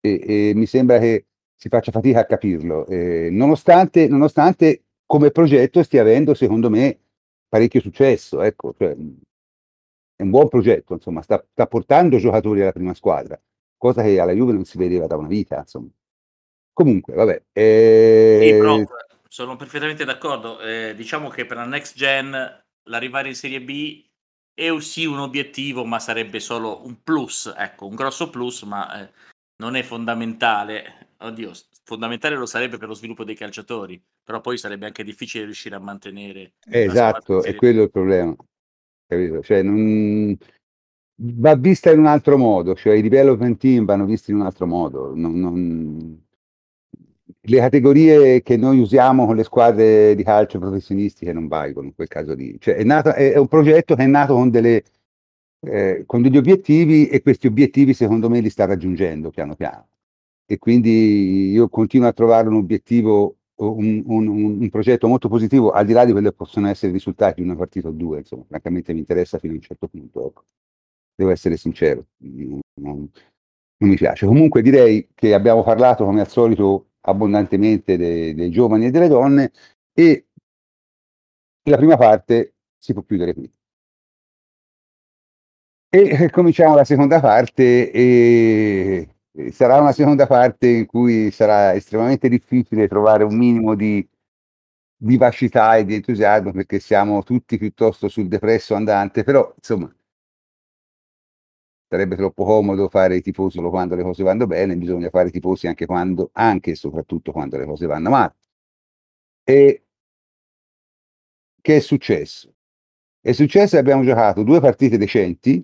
Speaker 1: e, e mi sembra che si faccia fatica a capirlo, eh, nonostante, nonostante come progetto stia avendo secondo me parecchio successo, ecco, cioè, è un buon progetto, insomma, sta, sta portando giocatori alla prima squadra cosa che alla Juve non si vedeva da una vita, insomma. Comunque, vabbè.
Speaker 5: Eh... Sì, prof, sono perfettamente d'accordo. Eh, diciamo che per la next gen l'arrivare in Serie B è sì un obiettivo, ma sarebbe solo un plus, ecco, un grosso plus, ma eh, non è fondamentale. Oddio, fondamentale lo sarebbe per lo sviluppo dei calciatori, però poi sarebbe anche difficile riuscire a mantenere.
Speaker 1: esatto, è quello il problema. Capito? Cioè, non va vista in un altro modo, cioè i development team vanno visti in un altro modo. Non, non... Le categorie che noi usiamo con le squadre di calcio professionistiche non valgono in quel caso lì. Cioè, è, nato, è, un progetto che è nato con, delle, eh, con degli obiettivi e questi obiettivi secondo me li sta raggiungendo piano piano. E quindi io continuo a trovare un obiettivo un, un, un, progetto molto positivo, al di là di quelli che possono essere i risultati di una partita o due, insomma, francamente mi interessa fino a un certo punto. Ecco devo essere sincero, non, non, mi piace. Comunque direi che abbiamo parlato come al solito abbondantemente dei, dei giovani e delle donne e la prima parte si può chiudere qui. E cominciamo la seconda parte e sarà una seconda parte in cui sarà estremamente difficile trovare un minimo di vivacità e di entusiasmo perché siamo tutti piuttosto sul depresso andante, però insomma sarebbe troppo comodo fare i tifosi solo quando le cose vanno bene, bisogna fare i tifosi anche quando, anche e soprattutto quando le cose vanno male. E che è successo? È successo che abbiamo giocato due partite decenti,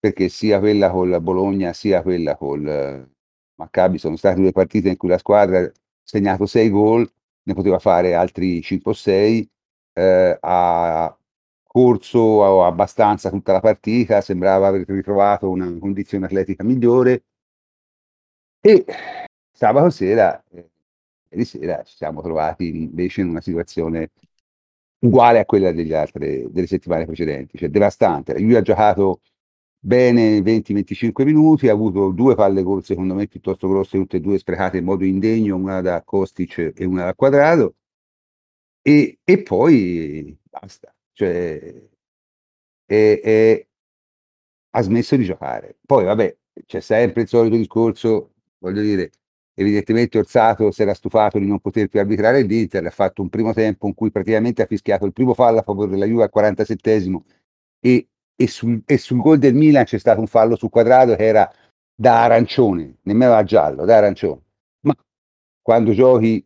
Speaker 1: perché sia quella con la Bologna sia quella con il Maccabi sono state due partite in cui la squadra ha segnato sei gol, ne poteva fare altri 5 o 6, eh, ha corso abbastanza tutta la partita, sembrava aver ritrovato una condizione atletica migliore. E sabato sera, eh, ieri sera, ci siamo trovati invece in una situazione uguale a quella delle altre delle settimane precedenti, cioè devastante. Lui ha giocato bene 20-25 minuti, ha avuto due palle gol secondo me piuttosto grosse, tutte e due sprecate in modo indegno, una da Kostic e una da Quadrado, e, e poi basta cioè, e, e ha smesso di giocare. Poi, vabbè, c'è sempre il solito discorso, voglio dire, evidentemente Orsato si era stufato di non poter più arbitrare l'Inter, ha fatto un primo tempo in cui praticamente ha fischiato il primo fallo a favore della Juve al 47esimo e, e, sul, e sul gol del Milan c'è stato un fallo su quadrato che era da arancione, nemmeno da giallo, da arancione. Ma quando giochi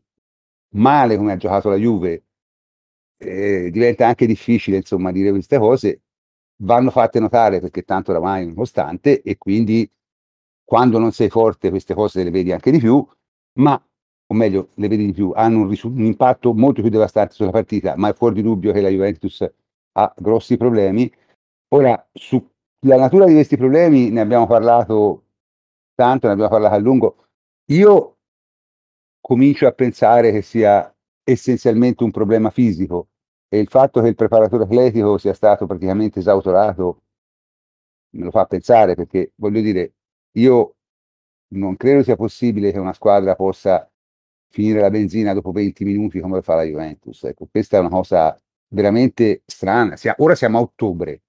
Speaker 1: male come ha giocato la Juve eh, diventa anche difficile insomma dire queste cose, vanno fatte notare perché tanto oramai è un costante e quindi quando non sei forte queste cose le vedi anche di più, ma o meglio le vedi di più, hanno un, risu- un impatto molto più devastante sulla partita, ma è fuori di dubbio che la Juventus ha grossi problemi. Ora, sulla natura di questi problemi ne abbiamo parlato tanto, ne abbiamo parlato a lungo. Io comincio a pensare che sia essenzialmente un problema fisico e il fatto che il preparatore atletico sia stato praticamente esautorato me lo fa pensare perché voglio dire, io non credo sia possibile che una squadra possa finire la benzina dopo 20 minuti come fa la Juventus. Ecco, questa è una cosa veramente strana. Ora siamo a ottobre,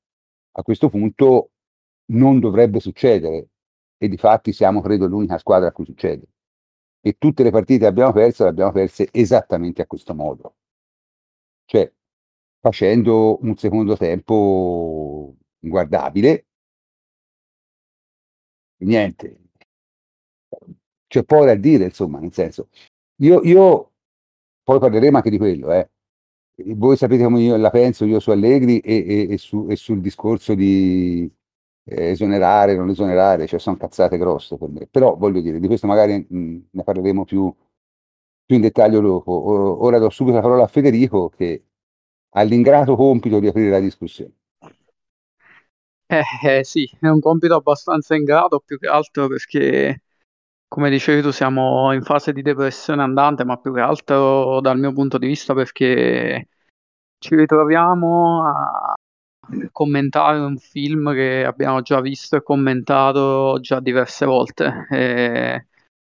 Speaker 1: a questo punto non dovrebbe succedere e di fatti siamo credo l'unica squadra a cui succede e tutte le partite che abbiamo perso le abbiamo perse esattamente a questo modo. Cioè, facendo un secondo tempo inguardabile. Niente. C'è poco da dire, insomma, nel senso, io, io poi parleremo anche di quello, eh. Voi sapete come io la penso, io su Allegri e, e, e, su, e sul discorso di, esonerare, non esonerare, cioè sono cazzate grosse per me. Però voglio dire, di questo magari mh, ne parleremo più, più in dettaglio dopo. O- ora do subito la parola a Federico che ha l'ingrato compito di aprire la discussione.
Speaker 3: Eh, eh, sì, è un compito abbastanza ingrato, più che altro perché, come dicevi tu, siamo in fase di depressione andante, ma più che altro dal mio punto di vista perché ci ritroviamo a commentare un film che abbiamo già visto e commentato già diverse volte, eh,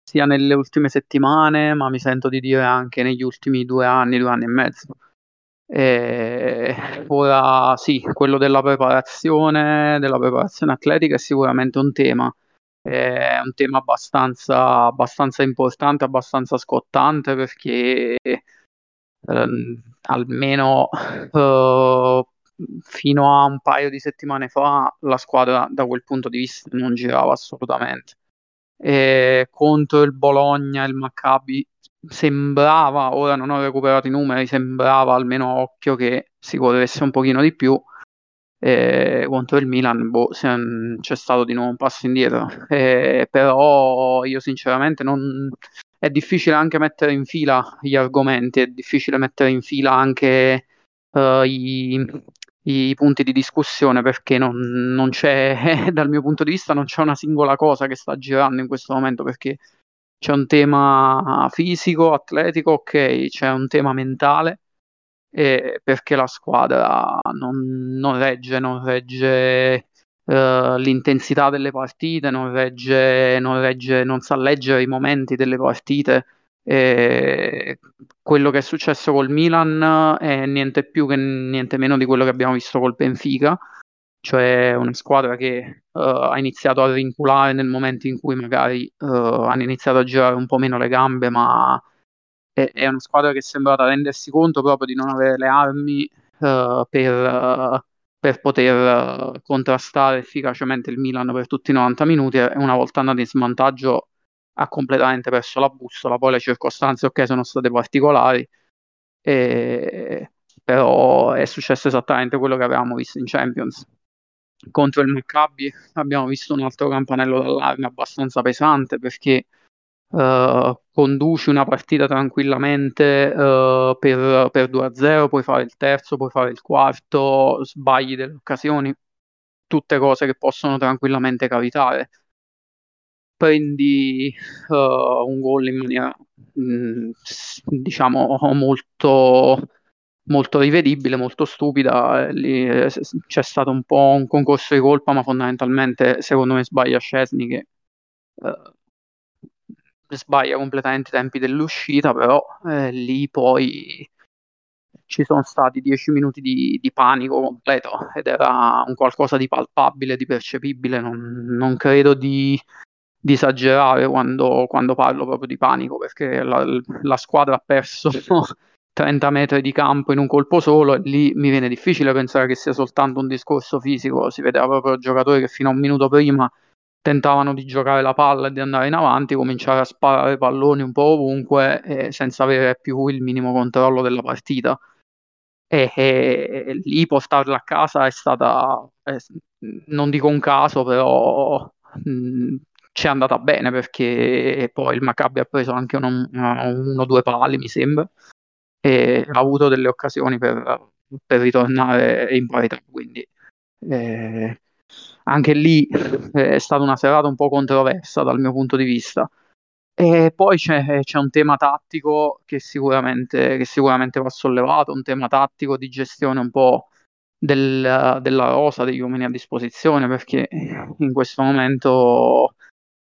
Speaker 3: sia nelle ultime settimane, ma mi sento di dire anche negli ultimi due anni, due anni e mezzo. E ora sì, quello della preparazione, della preparazione atletica è sicuramente un tema, è un tema abbastanza, abbastanza importante, abbastanza scottante perché ehm, almeno eh, fino a un paio di settimane fa la squadra da quel punto di vista non girava assolutamente. E contro il Bologna, il Maccabi sembrava, ora non ho recuperato i numeri, sembrava almeno a occhio che si corresse un pochino di più. E contro il Milan boh, c'è stato di nuovo un passo indietro. E però io sinceramente non... è difficile anche mettere in fila gli argomenti, è difficile mettere in fila anche uh, i, i punti di discussione perché non, non c'è, *laughs* dal mio punto di vista, non c'è una singola cosa che sta girando in questo momento perché c'è un tema fisico, atletico, ok, c'è un tema mentale eh, perché la squadra non, non regge, non regge uh, l'intensità delle partite, non regge, non regge, non sa leggere i momenti delle partite. E quello che è successo col Milan è niente più che niente meno di quello che abbiamo visto col Benfica, cioè una squadra che uh, ha iniziato a rinculare nel momento in cui magari uh, hanno iniziato a girare un po' meno le gambe, ma è, è una squadra che è sembrata rendersi conto proprio di non avere le armi uh, per, per, poter contrastare efficacemente il Milan per tutti i 90 minuti e una volta andati in svantaggio ha completamente perso la bussola, poi le circostanze ok sono state particolari, e... però è successo esattamente quello che avevamo visto in Champions. Contro il Maccabi abbiamo visto un altro campanello d'allarme abbastanza pesante perché uh, conduci una partita tranquillamente uh, per, per 2-0, puoi fare il terzo, puoi fare il quarto, sbagli delle occasioni, tutte cose che possono tranquillamente capitare prendi uh, un gol in maniera mh, mm, diciamo molto molto rivedibile, molto stupida. Lì eh, c'è stato un po' un concorso di colpa, ma fondamentalmente secondo me sbaglia Scesni che uh, sbaglia completamente i tempi dell'uscita, però eh, lì poi ci sono stati dieci minuti di, di, panico completo ed era un qualcosa di palpabile, di percepibile. Non, non credo di di esagerare quando, quando, parlo proprio di panico, perché la, la, squadra ha perso *laughs* 30 metri di campo in un colpo solo e lì mi viene difficile pensare che sia soltanto un discorso fisico, si vedeva proprio giocatori che fino a un minuto prima tentavano di giocare la palla e di andare in avanti, cominciare a sparare palloni un po' ovunque eh, senza avere più il minimo controllo della partita. E, e, e lì portarla a casa è stata, eh, non dico un caso, però mh, ci è andata bene perché poi il Maccabi ha preso anche uno, o due pali, mi sembra, e ha avuto delle occasioni per, per ritornare in parità. Quindi eh, anche lì eh, è stata una serata un po' controversa dal mio punto di vista. E poi c'è, c'è un tema tattico che sicuramente, che sicuramente va sollevato, un tema tattico di gestione un po' del, della rosa degli uomini a disposizione, perché in questo momento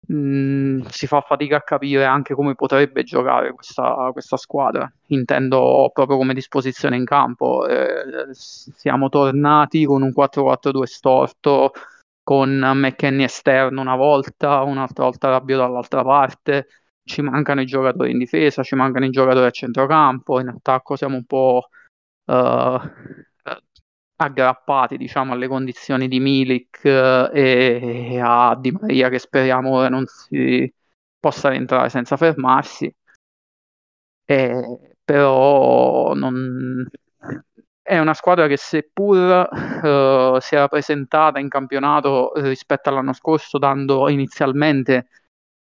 Speaker 3: mh, mm, si fa fatica a capire anche come potrebbe giocare questa, questa squadra. Intendo proprio come disposizione in campo. Eh, siamo tornati con un 4-4-2 storto, con McKenny esterno una volta, un'altra volta Rabbio dall'altra parte. Ci mancano i giocatori in difesa, ci mancano i giocatori a centrocampo, in attacco siamo un po' uh, aggrappati diciamo, alle condizioni di Milik eh, e a Di Maria che speriamo non si possa rientrare senza fermarsi. Eh, però non, è una squadra che seppur uh, si era presentata in campionato rispetto all'anno scorso dando inizialmente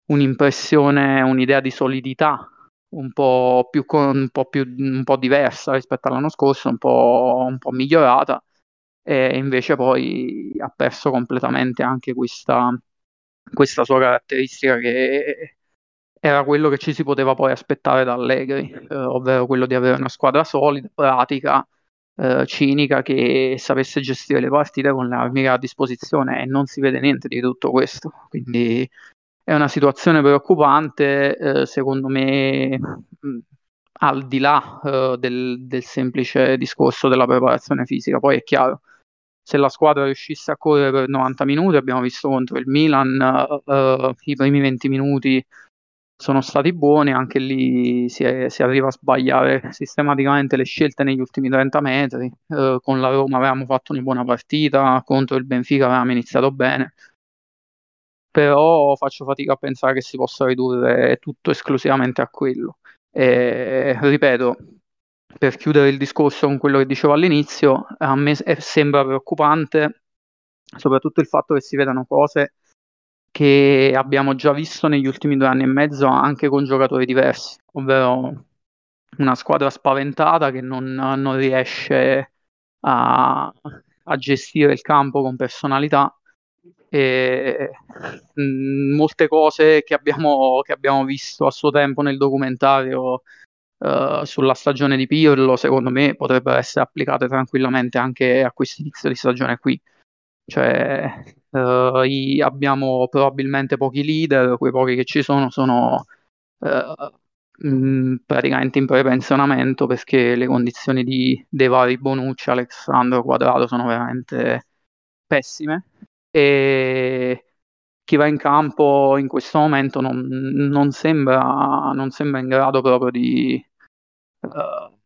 Speaker 3: un'impressione, un'idea di solidità un po' più, un po più un po' diversa rispetto all'anno scorso, un po', un po' migliorata, e invece poi ha perso completamente anche questa, questa sua caratteristica che era quello che ci si poteva poi aspettare da Allegri, eh, ovvero quello di avere una squadra solida, pratica, eh, cinica, che sapesse gestire le partite con le armi a disposizione e non si vede niente di tutto questo. Quindi è una situazione preoccupante, eh, secondo me, mh, al di là eh, del, del semplice discorso della preparazione fisica. Poi è chiaro, se la squadra riuscisse a correre per 90 minuti, abbiamo visto contro il Milan, uh, i primi 20 minuti sono stati buoni, anche lì si, è, si, arriva a sbagliare sistematicamente le scelte negli ultimi 30 metri, uh, con la Roma avevamo fatto una buona partita, contro il Benfica avevamo iniziato bene, però faccio fatica a pensare che si possa ridurre tutto esclusivamente a quello. E, ripeto, per chiudere il discorso con quello che dicevo all'inizio, a me sembra preoccupante soprattutto il fatto che si vedano cose che abbiamo già visto negli ultimi due anni e mezzo anche con giocatori diversi, ovvero una squadra spaventata che non, non riesce a, a, gestire il campo con personalità e mm, molte cose che abbiamo, che abbiamo visto a suo tempo nel documentario uh, sulla stagione di Pirlo, secondo me potrebbero essere applicate tranquillamente anche a questo inizio di stagione qui. Cioè, uh, i, abbiamo probabilmente pochi leader, quei pochi che ci sono sono uh, mh, praticamente in prepensionamento perché le condizioni di, dei vari Bonucci, Alessandro Quadrato sono veramente pessime e chi va in campo in questo momento non, non, sembra, non sembra, in grado proprio di, uh,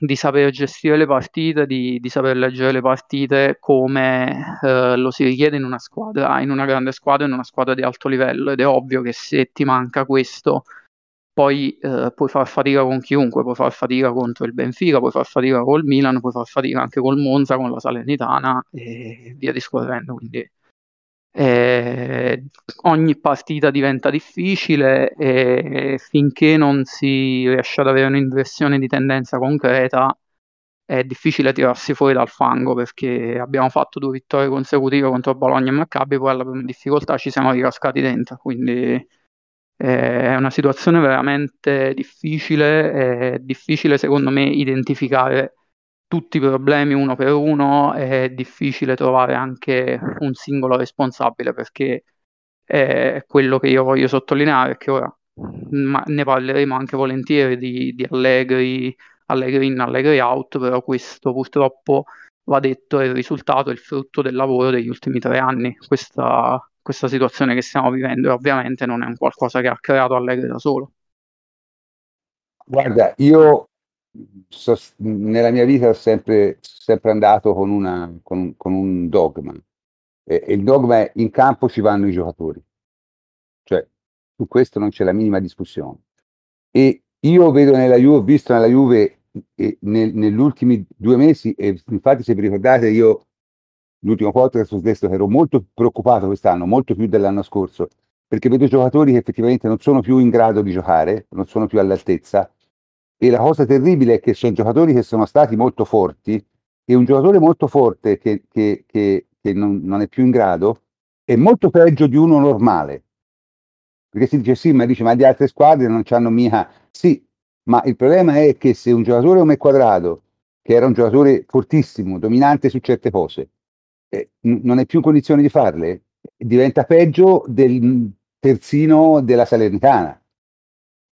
Speaker 3: di saper gestire le partite, di, di, saper leggere le partite come uh, lo si richiede in una squadra, in una grande squadra, in una squadra di alto livello ed è ovvio che se ti manca questo poi uh, puoi far fatica con chiunque, puoi far fatica contro il Benfica, puoi far fatica col Milan, puoi far fatica anche col Monza, con la Salernitana e via discorrendo. Quindi eh, ogni partita diventa difficile e finché non si riesce ad avere un'inversione di tendenza concreta è difficile tirarsi fuori dal fango perché abbiamo fatto due vittorie consecutive contro Bologna e Maccabi poi alla prima difficoltà ci siamo ricascati dentro quindi eh, è una situazione veramente difficile è difficile secondo me identificare tutti i problemi uno per uno, è difficile trovare anche un singolo responsabile perché è quello che io voglio sottolineare che ora ne parleremo anche volentieri di, di Allegri, Allegri in, Allegri out, però questo purtroppo va detto è il risultato, è il frutto del lavoro degli ultimi tre anni. Questa, questa situazione che stiamo vivendo ovviamente non è un qualcosa che ha creato Allegri da solo.
Speaker 1: Guarda, io so, nella mia vita ho sempre, sempre andato con, una, con, con un dogma. E, e, il dogma è in campo ci vanno i giocatori. Cioè, su questo non c'è la minima discussione. E io vedo nella Juve, ho visto nella Juve eh, nel, negli ultimi due mesi, e infatti se vi ricordate io l'ultimo podcast su questo ero molto preoccupato quest'anno, molto più dell'anno scorso, perché vedo giocatori che effettivamente non sono più in grado di giocare, non sono più all'altezza, e la cosa terribile è che sono giocatori che sono stati molto forti e un giocatore molto forte che, che, che, che non, non, è più in grado è molto peggio di uno normale. Perché si dice sì, ma dice ma le altre squadre non hanno mica... Sì, ma il problema è che se un giocatore come Quadrado, che era un giocatore fortissimo, dominante su certe cose, eh, non è più in condizione di farle, diventa peggio del terzino della Salernitana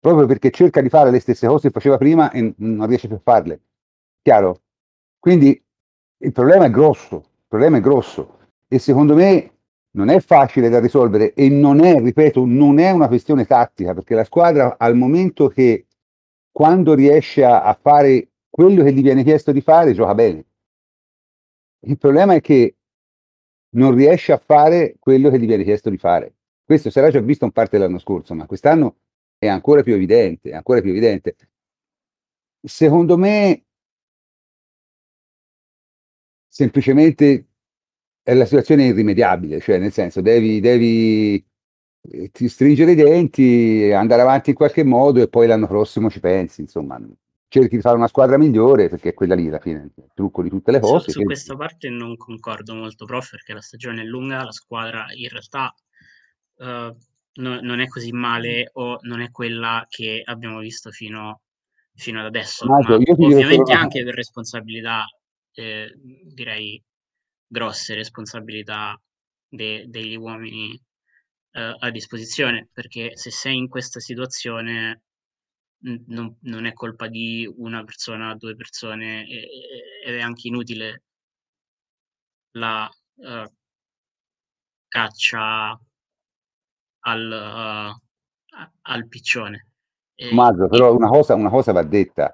Speaker 1: proprio perché cerca di fare le stesse cose che faceva prima e non riesce più a farle. Chiaro? Quindi il problema è grosso, il problema è grosso e secondo me non è facile da risolvere e non è, ripeto, non è una questione tattica perché la squadra al momento che quando riesce a, a fare quello che gli viene chiesto di fare gioca bene. Il problema è che non riesce a fare quello che gli viene chiesto di fare. Questo si era già visto in parte l'anno scorso, ma quest'anno è ancora più evidente, ancora più evidente. Secondo me semplicemente è la situazione irrimediabile, cioè nel senso devi, devi eh, ti stringere i denti, andare avanti in qualche modo e poi l'anno prossimo ci pensi, insomma, cerchi di fare una squadra migliore perché è quella lì alla fine, il trucco di tutte le cose.
Speaker 6: Su, su questa parte non concordo molto, prof, perché la stagione è lunga, la squadra in realtà uh, no, non è così male o non è quella che abbiamo visto fino, fino ad adesso, Maggio, ma ovviamente anche per responsabilità, eh, direi, grosse responsabilità de- degli uomini eh, a disposizione, perché se sei in questa situazione non, non, è colpa di una persona, due persone, ed è anche inutile la uh, caccia al, uh, al piccione.
Speaker 1: Tommaso, però una cosa, una cosa va detta,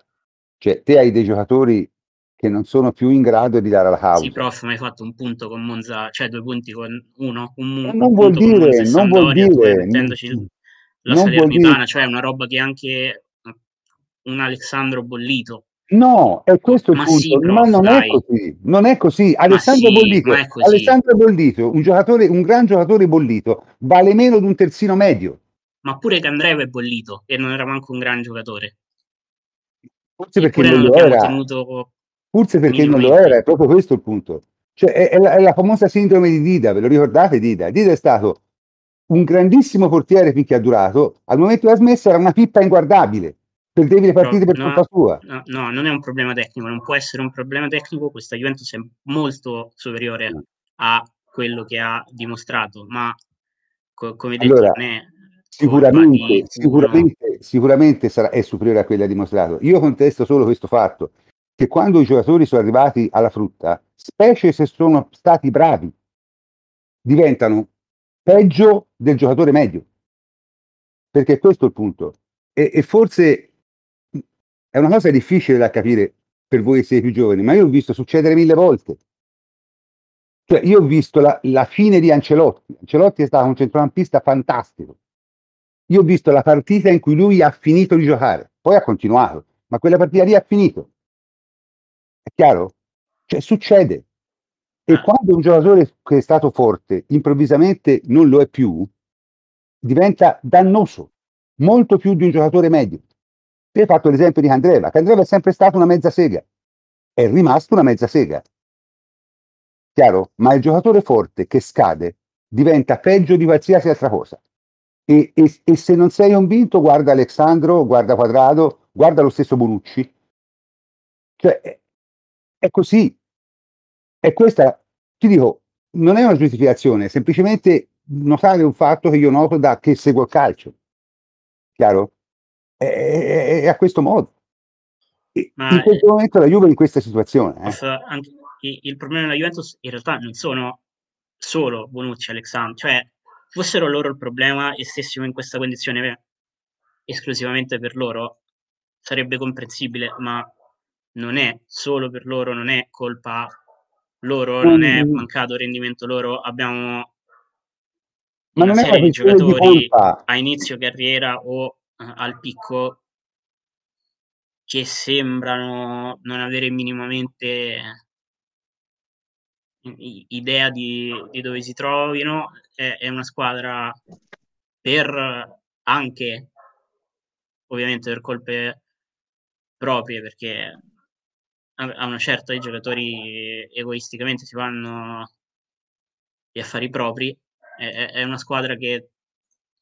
Speaker 1: cioè te hai dei giocatori che non sono più in grado di dare la causa.
Speaker 6: Sì, prof, ma hai fatto un punto con Monza, cioè due punti con uno, un,
Speaker 1: un non vuol dire, non vuol dire,
Speaker 6: mettendoci la Salernitana, cioè una roba che anche un Alessandro Bollito
Speaker 1: No, è questo ma il punto, sì, prof, ma non dai. è così, non è così. Alessandro, sì, Bollito, Alessandro Bollito, un giocatore, un gran giocatore bollito, vale meno di un terzino medio.
Speaker 6: Ma pure Candreva è bollito e non era manco un gran giocatore.
Speaker 1: Forse perché non lo era. Tenuto Forse perché non lo era, è proprio questo il punto. Cioè, è, è, la, è, la, famosa sindrome di Dida, ve lo ricordate Dida? Dida è stato un grandissimo portiere finché ha durato, al momento della smessa era una pippa inguardabile, perdevi le partite no, per colpa sua.
Speaker 6: No, no, non è un problema tecnico, non può essere un problema tecnico, questa Juventus è molto superiore no. a quello che ha dimostrato, ma co- come detto allora, non è
Speaker 1: sicuramente, sicuramente, sicuramente sarà, è superiore a quella dimostrato. Io contesto solo questo fatto, che quando i giocatori sono arrivati alla frutta, specie se sono stati bravi, diventano peggio del giocatore medio. Perché questo è il punto. E, e forse è una cosa difficile da capire per voi che siete più giovani, ma io l'ho visto succedere mille volte. Cioè, io ho visto la, la fine di Ancelotti. Ancelotti è stato un centrocampista fantastico. Io ho visto la partita in cui lui ha finito di giocare, poi ha continuato, ma quella partita lì ha finito. È chiaro? Cioè, succede. E quando un giocatore che è stato forte improvvisamente non lo è più, diventa dannoso, molto più di un giocatore medio. Tu hai fatto l'esempio di Candreva. Candreva è sempre stato una mezza sega, è rimasto una mezza sega. Chiaro? Ma il giocatore forte che scade diventa peggio di qualsiasi altra cosa. E, e, e se non sei convinto, guarda Alessandro, guarda Quadrado, guarda lo stesso Bonucci. Cioè, è così. E questa, ti dico, non è una giustificazione, è semplicemente notare un fatto che io noto da che seguo il calcio. Chiaro? È, è, a questo modo. Ma in questo momento la Juve è in questa situazione. Eh.
Speaker 6: Anche, il problema della Juventus in realtà non sono solo Bonucci e Alexandro, cioè fossero loro il problema e stessimo in questa condizione esclusivamente per loro, sarebbe comprensibile, ma non è solo per loro, non è colpa loro, non è mancato rendimento loro, abbiamo ma una serie di giocatori di a inizio carriera o al picco che sembrano non avere minimamente idea di, di dove si trovino. È, è, una squadra per anche ovviamente per colpe proprie perché a una certa i giocatori egoisticamente si fanno gli affari propri. È, è una squadra che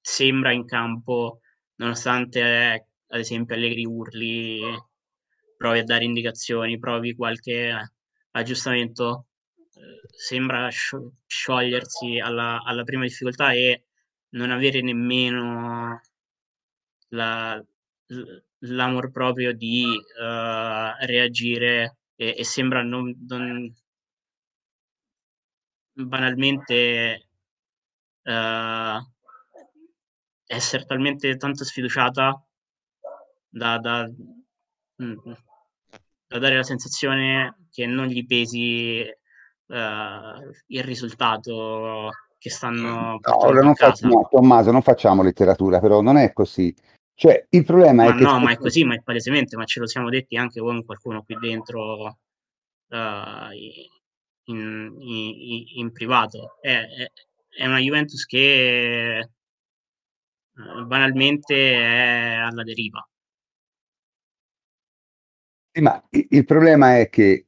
Speaker 6: sembra in campo, nonostante ad esempio Allegri urli, provi a dare indicazioni, provi qualche aggiustamento, eh, sembra sciogliersi alla, alla prima difficoltà e non avere nemmeno la, l'amor proprio di uh, reagire e, e, sembra non, non banalmente uh, essere talmente tanto sfiduciata da, da, mm, da, dare la sensazione che non gli pesi uh, il risultato che stanno
Speaker 1: no, non facciamo, Tommaso, non facciamo letteratura, però non è così. Cioè, il problema
Speaker 6: ma
Speaker 1: è
Speaker 6: che... No, ma è così, ma è palesemente, ma ce lo siamo detti anche con qualcuno qui dentro uh, in, in, in privato. È, è, è, una Juventus che banalmente è alla deriva.
Speaker 1: Sì, ma il problema è che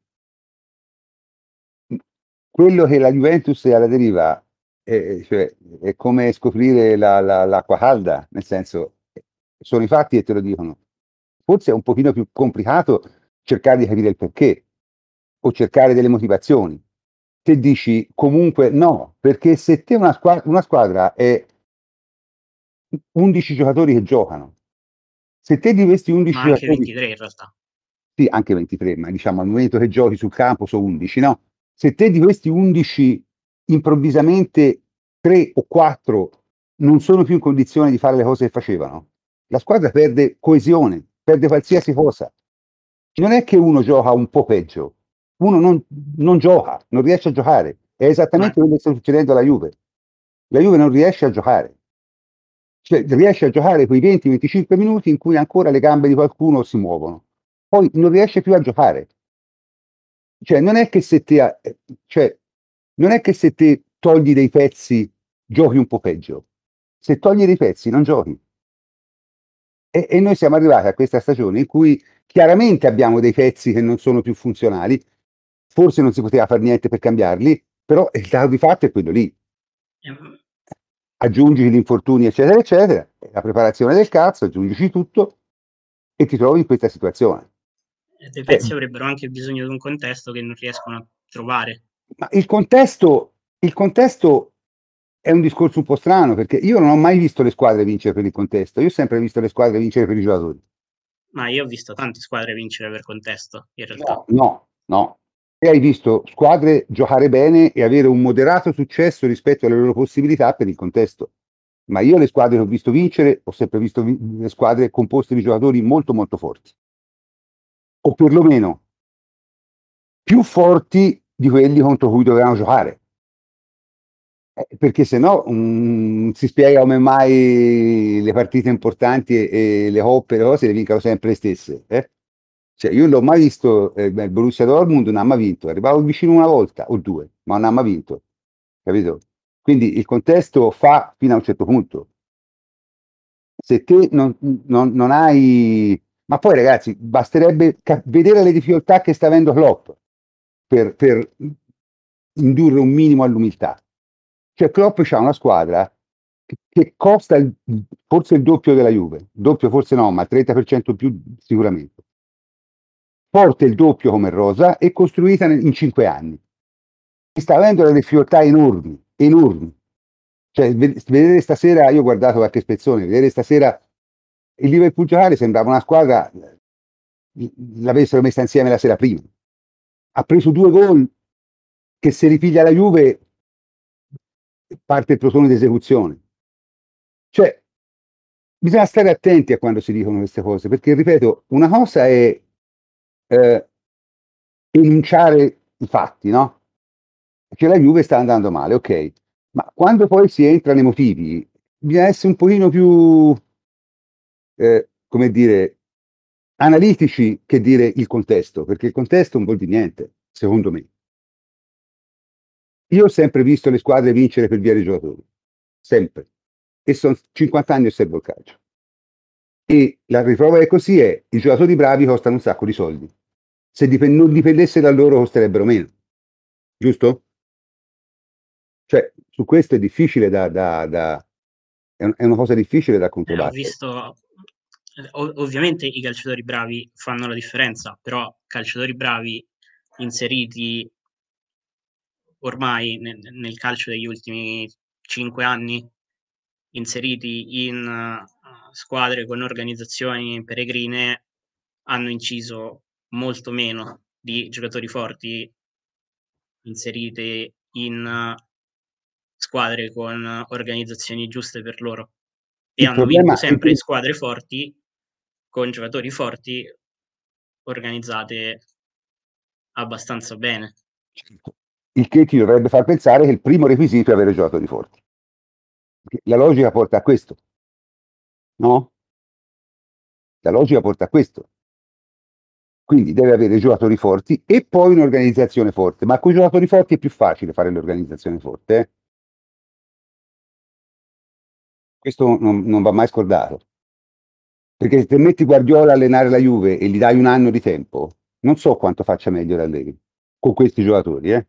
Speaker 1: quello che la Juventus è alla deriva è, cioè, è come scoprire la, la, l'acqua calda, nel senso, sono i fatti che te lo dicono. Forse è un pochino più complicato cercare di capire il perché o cercare delle motivazioni. Te dici comunque no, perché se te una squadra, una squadra è 11 giocatori che giocano, se te di questi 11
Speaker 6: Ma anche
Speaker 1: giocatori...
Speaker 6: 23 in realtà.
Speaker 1: Sì, anche 23, ma diciamo al momento che giochi sul campo sono 11, no? Se te di questi 11 improvvisamente 3 o 4 non sono più in condizione di fare le cose che facevano, la squadra perde coesione, perde qualsiasi cosa. Non è che uno gioca un po' peggio, uno non, non gioca, non riesce a giocare. È esattamente quello che sta succedendo alla Juve. La Juve non riesce a giocare. Cioè, riesce a giocare quei 20-25 minuti in cui ancora le gambe di qualcuno si muovono. Poi non riesce più a giocare. Cioè, non è che se te, cioè, non è che se te togli dei pezzi giochi un po' peggio. Se togli dei pezzi non giochi. E, e noi siamo arrivati a questa stagione in cui chiaramente abbiamo dei pezzi che non sono più funzionali, forse non si poteva fare niente per cambiarli, però il dato di fatto è quello lì. Aggiungi gli infortuni, eccetera, eccetera, la preparazione del cazzo, aggiungici tutto e ti trovi in questa situazione.
Speaker 6: Dei pezzi eh. avrebbero anche bisogno di un contesto che non riescono a trovare.
Speaker 1: Ma il contesto, il contesto è un discorso un po' strano perché io non ho mai visto le squadre vincere per il contesto, io ho sempre visto le squadre vincere per i giocatori.
Speaker 6: Ma io ho visto tante squadre vincere per contesto, in realtà.
Speaker 1: No, no, no. E hai visto squadre giocare bene e avere un moderato successo rispetto alle loro possibilità per il contesto. Ma io le squadre che ho visto vincere, ho sempre visto vi- squadre composte di giocatori molto molto forti. O perlomeno più forti di quelli contro cui dovevano giocare. Eh, perché se no um, si spiega come mai le partite importanti e, e le coppe le cose le vincano sempre le stesse. Eh? Cioè, io non l'ho mai visto, eh, il Borussia Dortmund non ha mai vinto, arrivavo vicino una volta o due, ma non ha mai vinto, capito? Quindi il contesto fa fino a un certo punto. Se te non, non, non hai... Ma poi ragazzi, basterebbe ca- vedere le difficoltà che sta avendo Klopp per, per indurre un minimo all'umiltà. Cioè Klopp ha una squadra che, che costa il, forse il doppio della Juve, doppio forse no, ma il 30% più sicuramente forte il doppio come Rosa e costruita in cinque anni. Sta avendo delle difficoltà enormi, enormi. Cioè, vedere stasera, io ho guardato qualche spezzone, vedere stasera il Liverpool giocare sembrava una squadra, l'avessero messa insieme la sera prima. Ha preso due gol che se ripiglia la Juve parte il protone di esecuzione. Cioè, bisogna stare attenti a quando si dicono queste cose, perché ripeto, una cosa è eh, enunciare i fatti, no? Che la Juve sta andando male, ok, ma quando poi si entra nei motivi, bisogna essere un pochino più, eh, come dire, analitici che dire il contesto, perché il contesto non vuol dire niente, secondo me. Io ho sempre visto le squadre vincere per via dei giocatori, sempre. E sono 50 anni osservo il calcio. E la riprova è così è, i giocatori bravi costano un sacco di soldi se dipend- non dipendesse da loro costerebbero meno, giusto? Cioè, su questo è difficile da, da, da è, una cosa difficile da controllare.
Speaker 6: Eh, ho visto, ov- ovviamente i calciatori bravi fanno la differenza, però calciatori bravi inseriti ormai nel, nel calcio degli ultimi cinque anni, inseriti in uh, squadre con organizzazioni peregrine, hanno inciso molto meno di giocatori forti inseriti in uh, squadre con organizzazioni giuste per loro e il hanno vinto sempre squadre forti con giocatori forti organizzate abbastanza bene.
Speaker 1: Il che ti dovrebbe far pensare che il primo requisito è avere giocatori forti. La logica porta a questo, no? La logica porta a questo. Quindi deve avere giocatori forti e poi un'organizzazione forte. Ma con i giocatori forti è più facile fare l'organizzazione forte. Eh? Questo non, non va mai scordato. Perché se metti Guardiola a allenare la Juve e gli dai un anno di tempo, non so quanto faccia meglio Allegri con questi giocatori, eh?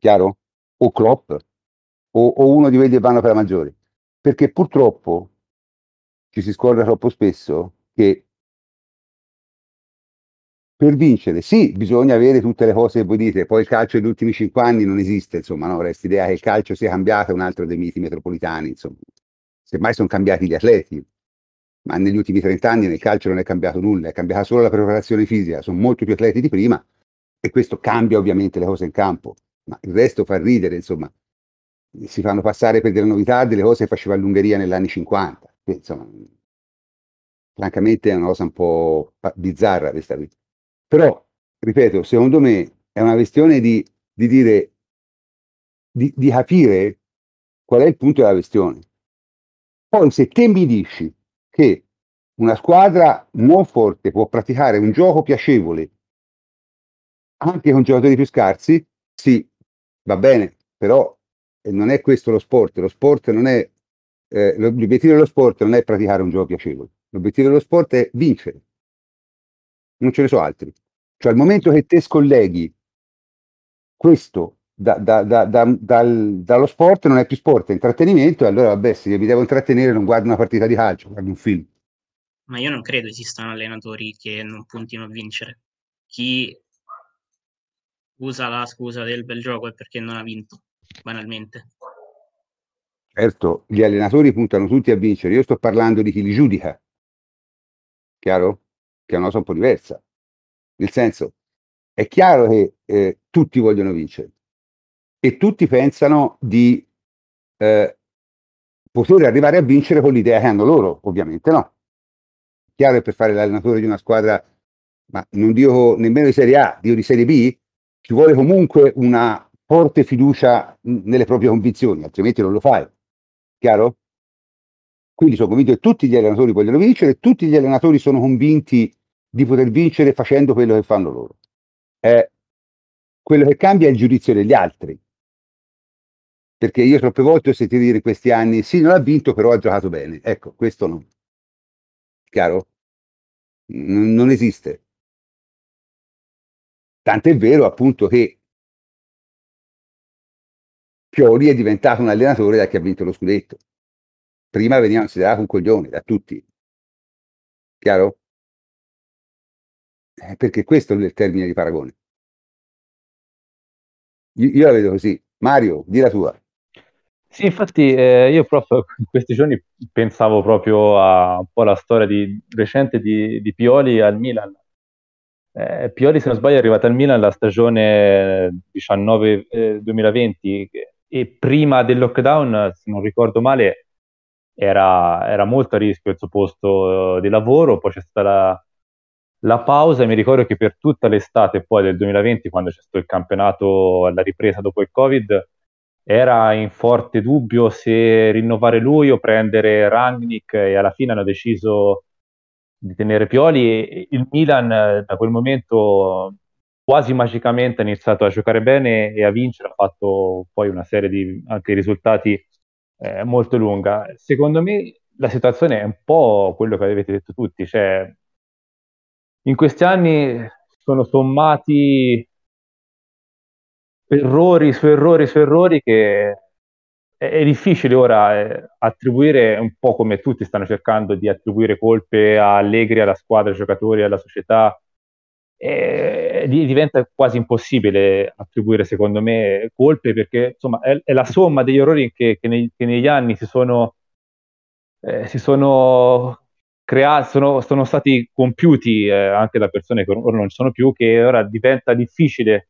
Speaker 1: Chiaro? O Klopp, o, o uno di quelli che vanno per la maggiore. Perché purtroppo ci si scorda troppo spesso che per vincere, sì, bisogna avere tutte le cose che voi dite, poi il calcio degli ultimi cinque anni non esiste, insomma, no? resta idea che il calcio sia cambiato è un altro dei miti metropolitani, insomma. Semmai sono cambiati gli atleti, ma negli ultimi 30 anni nel calcio non è cambiato nulla, è cambiata solo la preparazione fisica, sono molto più atleti di prima e questo cambia ovviamente le cose in campo, ma il resto fa ridere, insomma, si fanno passare per delle novità delle cose che faceva l'Ungheria negli anni 50, che, insomma, francamente è una cosa un po' bizzarra questa qui. Però, ripeto, secondo me è una questione di, di dire, di, di capire qual è il punto della questione. Poi se te mi dici che una squadra non forte può praticare un gioco piacevole anche con giocatori più scarsi, sì, va bene, però non è questo lo sport, lo sport non è, eh, l'obiettivo dello sport non è praticare un gioco piacevole, l'obiettivo dello sport è vincere, non ce ne so altri. Cioè al momento che te scolleghi questo da, da, da, dal, dallo sport non è più sport, è intrattenimento e allora vabbè se mi devo intrattenere non guardo una partita di calcio, guardo un film.
Speaker 6: Ma io non credo esistano allenatori che non puntino a vincere. Chi usa la scusa del bel gioco è perché non ha vinto, banalmente.
Speaker 1: Certo, gli allenatori puntano tutti a vincere, io sto parlando di chi li giudica, chiaro? Che è una cosa un po' diversa. Nel senso, è chiaro che eh, tutti vogliono vincere e tutti pensano di eh, poter arrivare a vincere con l'idea che hanno loro, ovviamente no. È chiaro che per fare l'allenatore di una squadra, ma non dico nemmeno di Serie A, dico di Serie B, ci vuole comunque una forte fiducia nelle proprie convinzioni, altrimenti non lo fai. Chiaro? Quindi sono convinto che tutti gli allenatori vogliono vincere, tutti gli allenatori sono convinti di poter vincere facendo quello che fanno loro. Eh, quello che cambia è il giudizio degli altri. Perché io troppe volte ho sentito dire in questi anni, sì, non ha vinto, però ha giocato bene. Ecco, questo no. Chiaro? N- non esiste. Tant'è vero appunto che Pioli è diventato un allenatore da chi ha vinto lo scudetto. Prima veniva considerato un coglione da tutti. Chiaro? Eh, perché questo è il termine di paragone. Io, io la vedo così. Mario, di la tua.
Speaker 7: Sì, infatti eh, io proprio *laughs* in questi giorni pensavo proprio a un po' la storia di, recente di, di Pioli al Milan. Eh, Pioli, se non sbaglio, è arrivato al Milan la stagione 19-2020 eh, e prima del lockdown, se non ricordo male, era, era molto a rischio il suo posto di lavoro, poi c'è stata la, la pausa mi ricordo che per tutta l'estate poi del 2020, quando c'è stato il campionato alla ripresa dopo il Covid, era in forte dubbio se rinnovare lui o prendere Rangnick e alla fine hanno deciso di tenere Pioli e il Milan da quel momento quasi magicamente ha iniziato a giocare bene e a vincere, ha fatto poi una serie di anche risultati eh, molto lunga. Secondo me la situazione è un po' quello che avete detto tutti, cioè in questi anni sono sommati errori su errori su errori che è, è difficile ora eh, attribuire un po' come tutti stanno cercando di attribuire colpe a Allegri, alla squadra, ai giocatori, alla società. E diventa quasi impossibile attribuire, secondo me, colpe perché insomma è, è la somma degli errori che, che, nei, che negli anni si sono, eh, si sono creati, sono, sono, stati compiuti eh, anche da persone che ora non ci sono più, che ora diventa difficile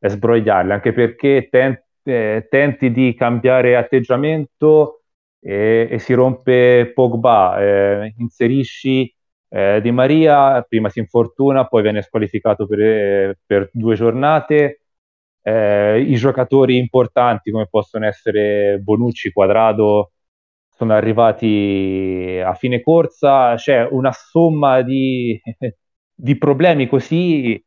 Speaker 7: eh, sbrogliarli, anche perché ten, eh, tenti di cambiare atteggiamento e, e si rompe Pogba, eh, inserisci eh, Di Maria, prima si infortuna, poi viene squalificato per, per due giornate. Eh, I giocatori importanti come possono essere Bonucci, Quadrado, sono arrivati a fine corsa, c'è una somma di, *laughs* di problemi così,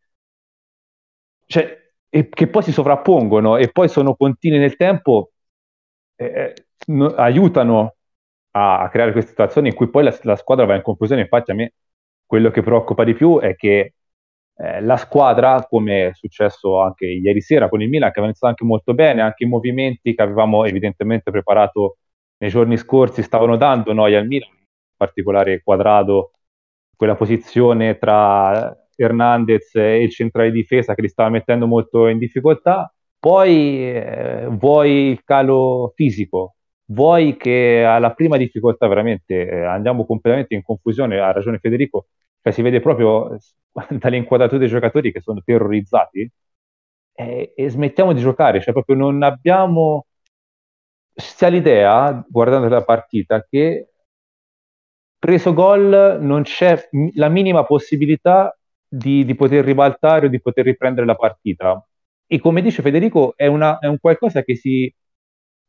Speaker 7: cioè, che poi si sovrappongono e poi sono continui nel tempo, eh, no, aiutano a, a, creare queste situazioni in cui poi la, la, squadra va in confusione. Infatti a me quello che preoccupa di più è che eh, la squadra, come è successo anche ieri sera con il Milan, che aveva iniziato anche molto bene, anche i movimenti che avevamo evidentemente preparato nei giorni scorsi stavano dando noi al Milan, in particolare quadrato, quella posizione tra Hernandez e il centrale di difesa che li stava mettendo molto in difficoltà. Poi eh, vuoi il calo fisico, vuoi che alla prima difficoltà veramente eh, andiamo completamente in confusione, ha ragione Federico, cioè si vede proprio *laughs* dalle inquadrature dei giocatori che sono terrorizzati e, e smettiamo di giocare, cioè proprio non abbiamo si ha l'idea, guardando la partita, che preso gol non c'è la minima possibilità di, di, poter ribaltare o di poter riprendere la partita. E come dice Federico, è, una, è un qualcosa che si,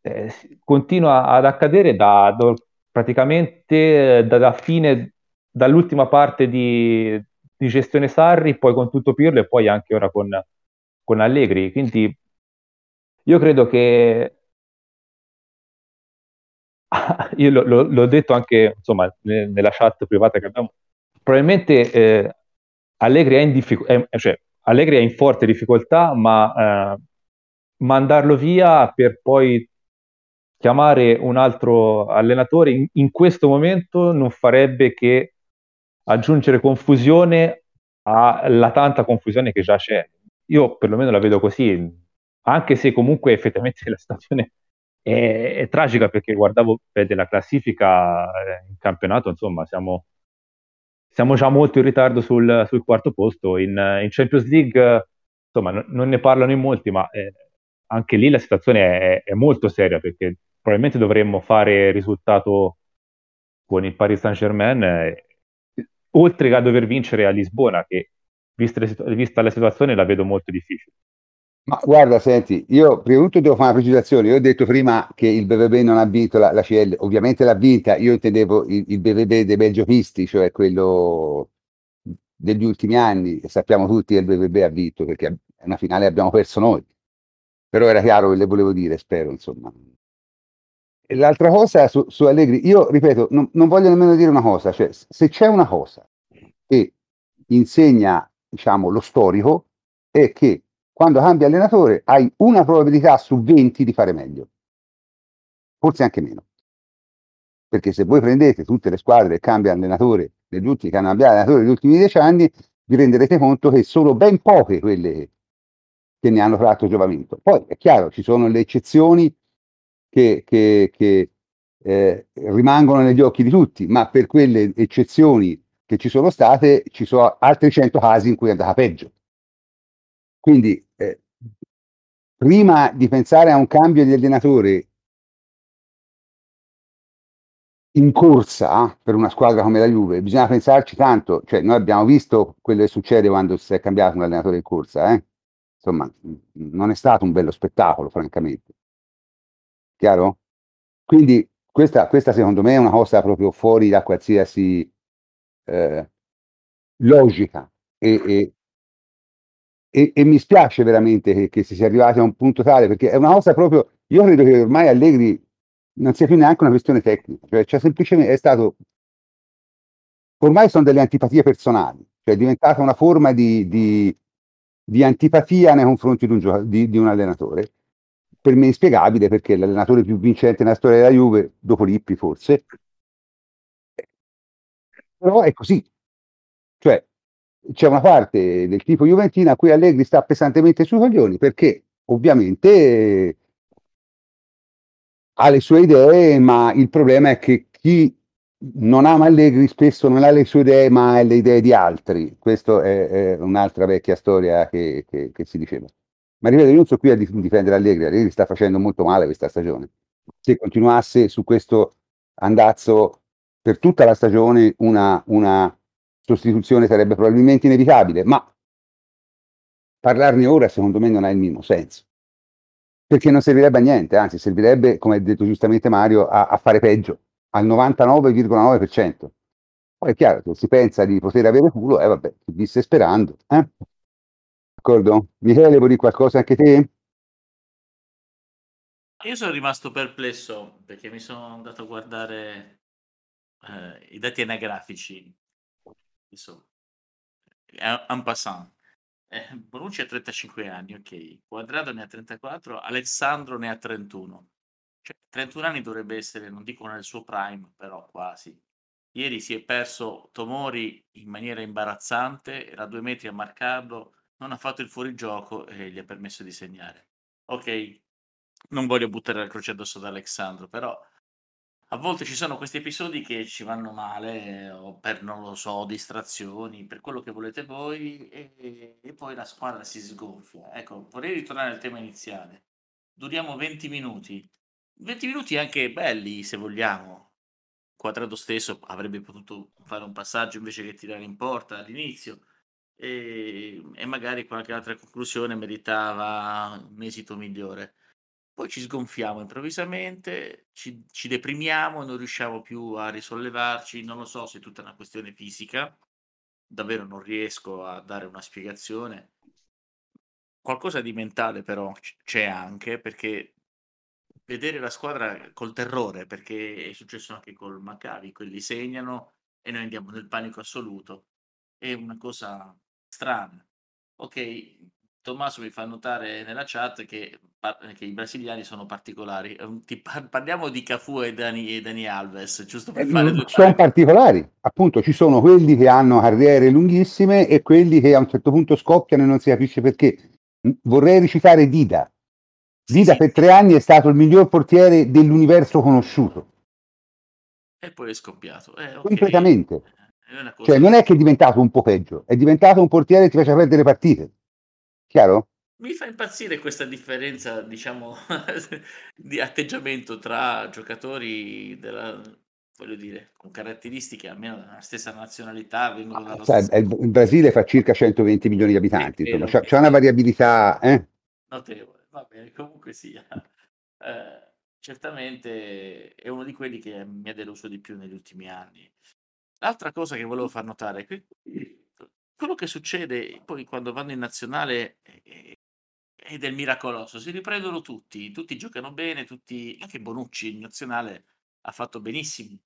Speaker 7: eh, si continua ad accadere da, da praticamente eh, da, da, fine, dall'ultima parte di, di, gestione Sarri, poi con tutto Pirlo e poi anche ora con, con Allegri. Quindi io credo che *laughs* io l- l- l'ho detto anche insomma, ne- nella chat privata che abbiamo, probabilmente eh, Allegri, è in diffic- è, cioè, Allegri è in forte difficoltà, ma eh, mandarlo via per poi chiamare un altro allenatore in, in, questo momento non farebbe che aggiungere confusione alla tanta confusione che già c'è. Io perlomeno la vedo così, anche se comunque effettivamente *laughs* la situazione è, è tragica perché guardavo la classifica eh, in campionato, insomma, siamo siamo già molto in ritardo sul, sul quarto posto. In, in, Champions League, insomma, n- non ne parlano in molti, ma eh, anche lì la situazione è, è, molto seria perché probabilmente dovremmo fare risultato con il Paris Saint-Germain, eh, oltre che a dover vincere a Lisbona, che vista, vista la situazione la vedo molto difficile.
Speaker 1: Ma guarda, senti, io prima di tutto devo fare una precisazione. Io ho detto prima che il BVB non ha vinto la, la CL, ovviamente l'ha vinta. Io intendevo il, il BVB dei belgiochisti, cioè quello degli ultimi anni. Sappiamo tutti che il BVB ha vinto perché una finale abbiamo perso noi. Però era chiaro che le volevo dire, spero, insomma. E l'altra cosa su, su Allegri, io ripeto, non, non, voglio nemmeno dire una cosa, cioè se c'è una cosa che insegna, diciamo, lo storico, è che quando cambi allenatore hai una probabilità su 20 di fare meglio, forse anche meno. Perché se voi prendete tutte le squadre che cambiano allenatore degli ultimi, che hanno cambiato allenatore negli ultimi dieci anni, vi renderete conto che sono ben poche quelle che ne hanno tratto giovamento. Poi è chiaro, ci sono le eccezioni che, che, che eh, rimangono negli occhi di tutti, ma per quelle eccezioni che ci sono state, ci sono altri 100 casi in cui è andata peggio. Quindi, eh, prima di pensare a un cambio di allenatore in corsa per una squadra come la Juve, bisogna pensarci tanto, cioè noi abbiamo visto quello che succede quando si è cambiato un allenatore in corsa, eh? insomma, non è stato un bello spettacolo, francamente. Chiaro? Quindi questa, questa secondo me è una cosa proprio fuori da qualsiasi eh, logica e, e, e, e, mi spiace veramente che, che, si sia arrivati a un punto tale, perché è una cosa proprio, io credo che ormai Allegri non sia più neanche una questione tecnica, cioè, cioè semplicemente è stato, ormai sono delle antipatie personali, cioè è diventata una forma di, di, di antipatia nei confronti di un, gioco, di, di un allenatore, per me inspiegabile perché l'allenatore più vincente nella storia della Juve, dopo Lippi forse, però è così, cioè c'è una parte del tipo Juventina a cui Allegri sta pesantemente sui coglioni perché ovviamente ha le sue idee, ma il problema è che chi non ama Allegri spesso non ha le sue idee, ma ha le idee di altri. Questa è, è, un'altra vecchia storia che, che, che, si diceva. Ma ripeto, io non sono qui a difendere Allegri, Allegri sta facendo molto male questa stagione. Se continuasse su questo andazzo per tutta la stagione una, una sostituzione sarebbe probabilmente inevitabile, ma parlarne ora secondo me non ha il minimo senso. Perché non servirebbe a niente, anzi servirebbe, come ha detto giustamente Mario, a, a fare peggio, al 99,9%. Poi è chiaro, se si pensa di poter avere culo, eh vabbè, si disse sperando. Eh? D'accordo? Michele, vuoi dire qualcosa anche te?
Speaker 5: Io sono rimasto perplesso perché mi sono andato a guardare eh, i dati anagrafici. Adesso, en passant. Eh, Bonucci ha 35 anni, ok. Quadrado ne ha 34, Alessandro ne ha 31. Cioè, 31 anni dovrebbe essere, non dico nel suo prime, però quasi. Ieri si è perso Tomori in maniera imbarazzante, era a due metri a marcarlo, non ha fatto il fuorigioco e gli ha permesso di segnare. Ok, non voglio buttare la croce addosso ad Alessandro, però a volte ci sono questi episodi che ci vanno male o per, non lo so, distrazioni, per quello che volete voi e, e poi la squadra si sgonfia. Ecco, vorrei ritornare al tema iniziale. Duriamo 20 minuti. 20 minuti anche belli, se vogliamo. Quadrato stesso avrebbe potuto fare un passaggio invece che tirare in porta all'inizio e, e magari qualche altra conclusione meritava un esito migliore. Poi ci sgonfiamo improvvisamente, ci, ci deprimiamo, non riusciamo più a risollevarci, non lo so se è tutta una questione fisica, davvero non riesco a dare una spiegazione. Qualcosa di mentale però c'è anche perché vedere la squadra col terrore, perché è successo anche col Maccabi, quelli segnano e noi andiamo nel panico assoluto. È una cosa strana. Ok, Tommaso mi fa notare nella chat che, che i brasiliani sono particolari. Ti parliamo di Cafu e Dani, e Dani Alves, giusto per
Speaker 1: Eh,
Speaker 5: fare due
Speaker 1: sono particolari, appunto ci sono quelli che hanno carriere lunghissime e quelli che a un certo punto scoppiano e non si capisce perché. Vorrei recitare Dida. Dida
Speaker 5: sì,
Speaker 1: per tre anni è stato il miglior portiere dell'universo conosciuto,
Speaker 5: e poi è scoppiato. Eh, ok,
Speaker 1: completamente.
Speaker 5: è
Speaker 1: Cioè non è che è diventato un po' peggio, è diventato un portiere che ti faceva perdere partite. Chiaro?
Speaker 5: Mi fa impazzire questa differenza, diciamo, *laughs* di atteggiamento tra giocatori della, voglio dire, con caratteristiche almeno della stessa nazionalità, vengono dallo
Speaker 1: Sai,
Speaker 5: stesso
Speaker 1: il il Brasile fa circa 120 milioni di abitanti, insomma,
Speaker 5: vero,
Speaker 1: c'ha, c'ha una variabilità, eh?
Speaker 5: notevole. Va bene, comunque sia. Eh, certamente è uno di quelli che mi ha deluso di più negli ultimi anni. L'altra cosa che volevo far notare è che quello che succede poi quando vanno in nazionale è, è del miracoloso, si riprendono tutti, tutti giocano bene, tutti, anche Bonucci in nazionale ha fatto benissimo,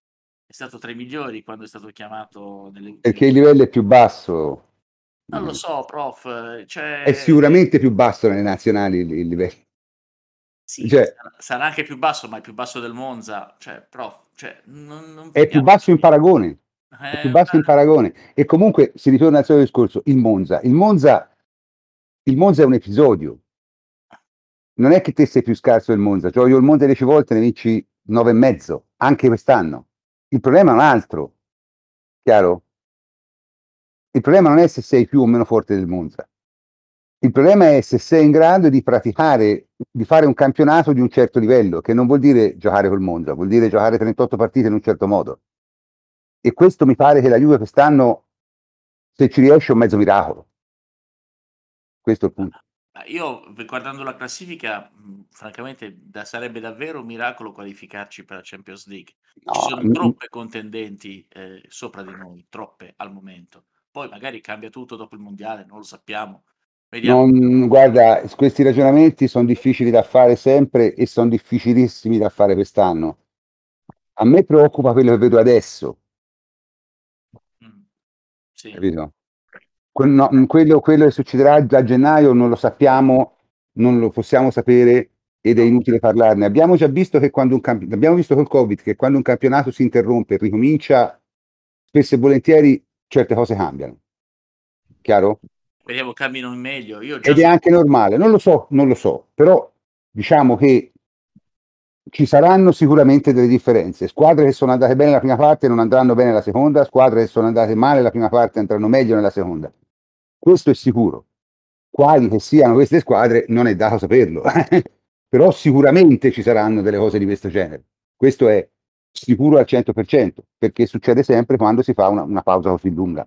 Speaker 5: è stato tra i migliori quando è stato chiamato nelle.
Speaker 1: Perché il livello è più basso.
Speaker 5: Non lo so, prof, cioè...
Speaker 1: È sicuramente più basso nelle nazionali il, livello.
Speaker 5: Sì,
Speaker 1: Cioè,
Speaker 5: sarà, anche più basso, ma è più basso del Monza, cioè, prof, cioè, non, non
Speaker 1: è più basso in paragone. È più basso in
Speaker 5: una-
Speaker 1: paragone. E comunque si ritorna al solito discorso, il Monza. Il Monza, il Monza è un episodio. Non è che te sei più scarso del Monza. Cioè, io il Monza 10 volte ne vinci 9 e mezzo, anche quest'anno. Il problema è un altro. Chiaro? Il problema non è se sei più o meno forte del Monza. Il problema è se sei in grado di praticare, di fare un campionato di un certo livello, che non vuol dire giocare col Monza, vuol dire giocare 38 partite in un certo modo. E questo mi pare che la Juve quest'anno, se ci riesce, è un mezzo miracolo. Questo è il punto.
Speaker 5: Io guardando la classifica, francamente, da- sarebbe davvero un miracolo qualificarci per la Champions League. Ci
Speaker 1: No,
Speaker 5: sono
Speaker 1: mm,
Speaker 5: troppe contendenti eh, sopra di noi, troppe al momento. Poi magari cambia tutto dopo il mondiale, non lo sappiamo.
Speaker 1: Non- guarda, questi ragionamenti sono difficili da fare sempre e sono difficilissimi da fare quest'anno. A me preoccupa quello che vedo adesso,
Speaker 5: Mm, sì.
Speaker 1: capito? Que- no, mm, quello, quello che succederà a gennaio non lo sappiamo, non lo possiamo sapere ed è inutile parlarne. Abbiamo già visto che quando un camp- abbiamo visto col Covid che quando un campionato si interrompe e ricomincia, spesso e volentieri certe cose cambiano. Chiaro?
Speaker 5: Speriamo cambino in meglio. Io già
Speaker 1: Ed è anche normale, non lo so, non lo so, però diciamo che ci saranno sicuramente delle differenze. Squadre che sono andate bene la prima parte non andranno bene la seconda, squadre che sono andate male la prima parte andranno meglio nella seconda. Questo è sicuro. Quali che siano queste squadre non è dato saperlo, *laughs* però sicuramente ci saranno delle cose di questo genere. Questo è sicuro al 100%, perché succede sempre quando si fa una, una pausa così lunga,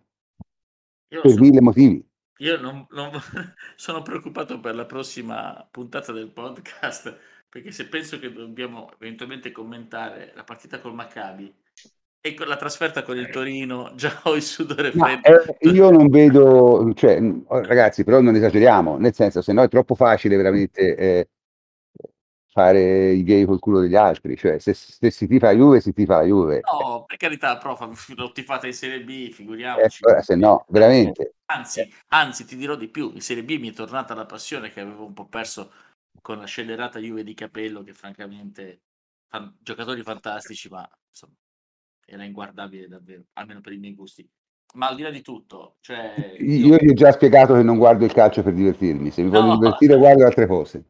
Speaker 5: io
Speaker 1: per
Speaker 5: so-
Speaker 1: mille motivi.
Speaker 5: Io non, non- *laughs* sono preoccupato per la prossima puntata del podcast perché se penso che dobbiamo eventualmente commentare la partita col Maccabi E con la trasferta con il Torino *laughs* già ho il sudore freddo.
Speaker 1: eh, io non vedo, cioè, oh, ragazzi, però non esageriamo, nel senso, se no è troppo facile veramente eh, fare i gay col culo degli altri, cioè se, se si tifa la Juve, si tifa la Juve.
Speaker 5: No, per carità, prof, l'ho tifata in Serie B,
Speaker 1: Eh,
Speaker 5: figuriamoci.
Speaker 1: ora, se no, veramente.
Speaker 5: Anzi, anzi, ti dirò di più, in Serie B mi è tornata la passione che avevo un po' perso con la scellerata Juve di Capello, che francamente, fan- giocatori fantastici, ma insomma, era inguardabile davvero, almeno per i miei gusti. Ma al di là di tutto, cioè...
Speaker 1: Io gli ho già spiegato che non guardo il calcio per divertirmi, se mi voglio
Speaker 5: No.
Speaker 1: divertire guardo altre cose.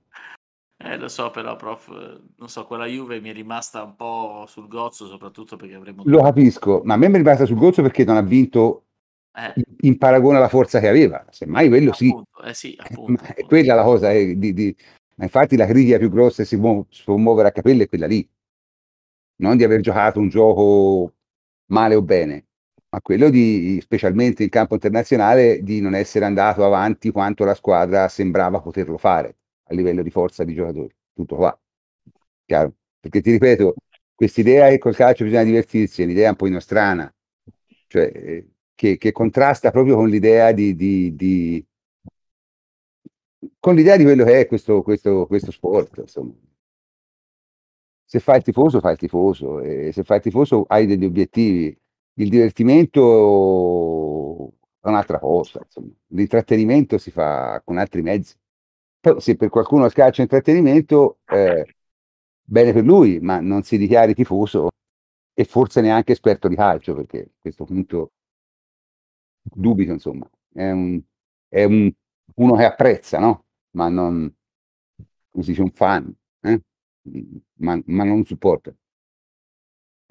Speaker 5: Eh, lo so, però, prof, eh, non so, quella Juve mi è rimasta un po' sul gozzo, soprattutto perché avremmo...
Speaker 1: Lo capisco, ma a me mi è rimasta sul gozzo perché non ha vinto
Speaker 5: Eh,
Speaker 1: in, in paragone alla forza che aveva, semmai quello sì.
Speaker 5: appunto, eh sì, appunto.
Speaker 1: Ma è quella la cosa, eh, di, di- ma infatti la critica più grossa che si può, si può muovere a capello è quella lì, non di aver giocato un gioco male o bene, ma quello di, specialmente in campo internazionale, di non essere andato avanti quanto la squadra sembrava poterlo fare a livello di forza di giocatori. Tutto qua. Chiaro? Perché ti ripeto, quest'idea che col calcio bisogna divertirsi è un'idea un po' inostrana, cioè eh, che, che contrasta proprio con l'idea di, di- di- con l'idea di quello che è questo, questo, questo sport. Insomma. Se fai il tifoso, fai il tifoso, e se fai il tifoso hai degli obiettivi. Il divertimento è un'altra cosa, insomma. L'intrattenimento si fa con altri mezzi. Poi, se per qualcuno scaccia intrattenimento, eh, bene per lui, ma non si dichiari tifoso e forse neanche esperto di calcio, perché a questo punto dubito, insomma. È, un, è un- uno che apprezza, no? Ma non, come si dice, un fan, eh? ma, ma non un supporter.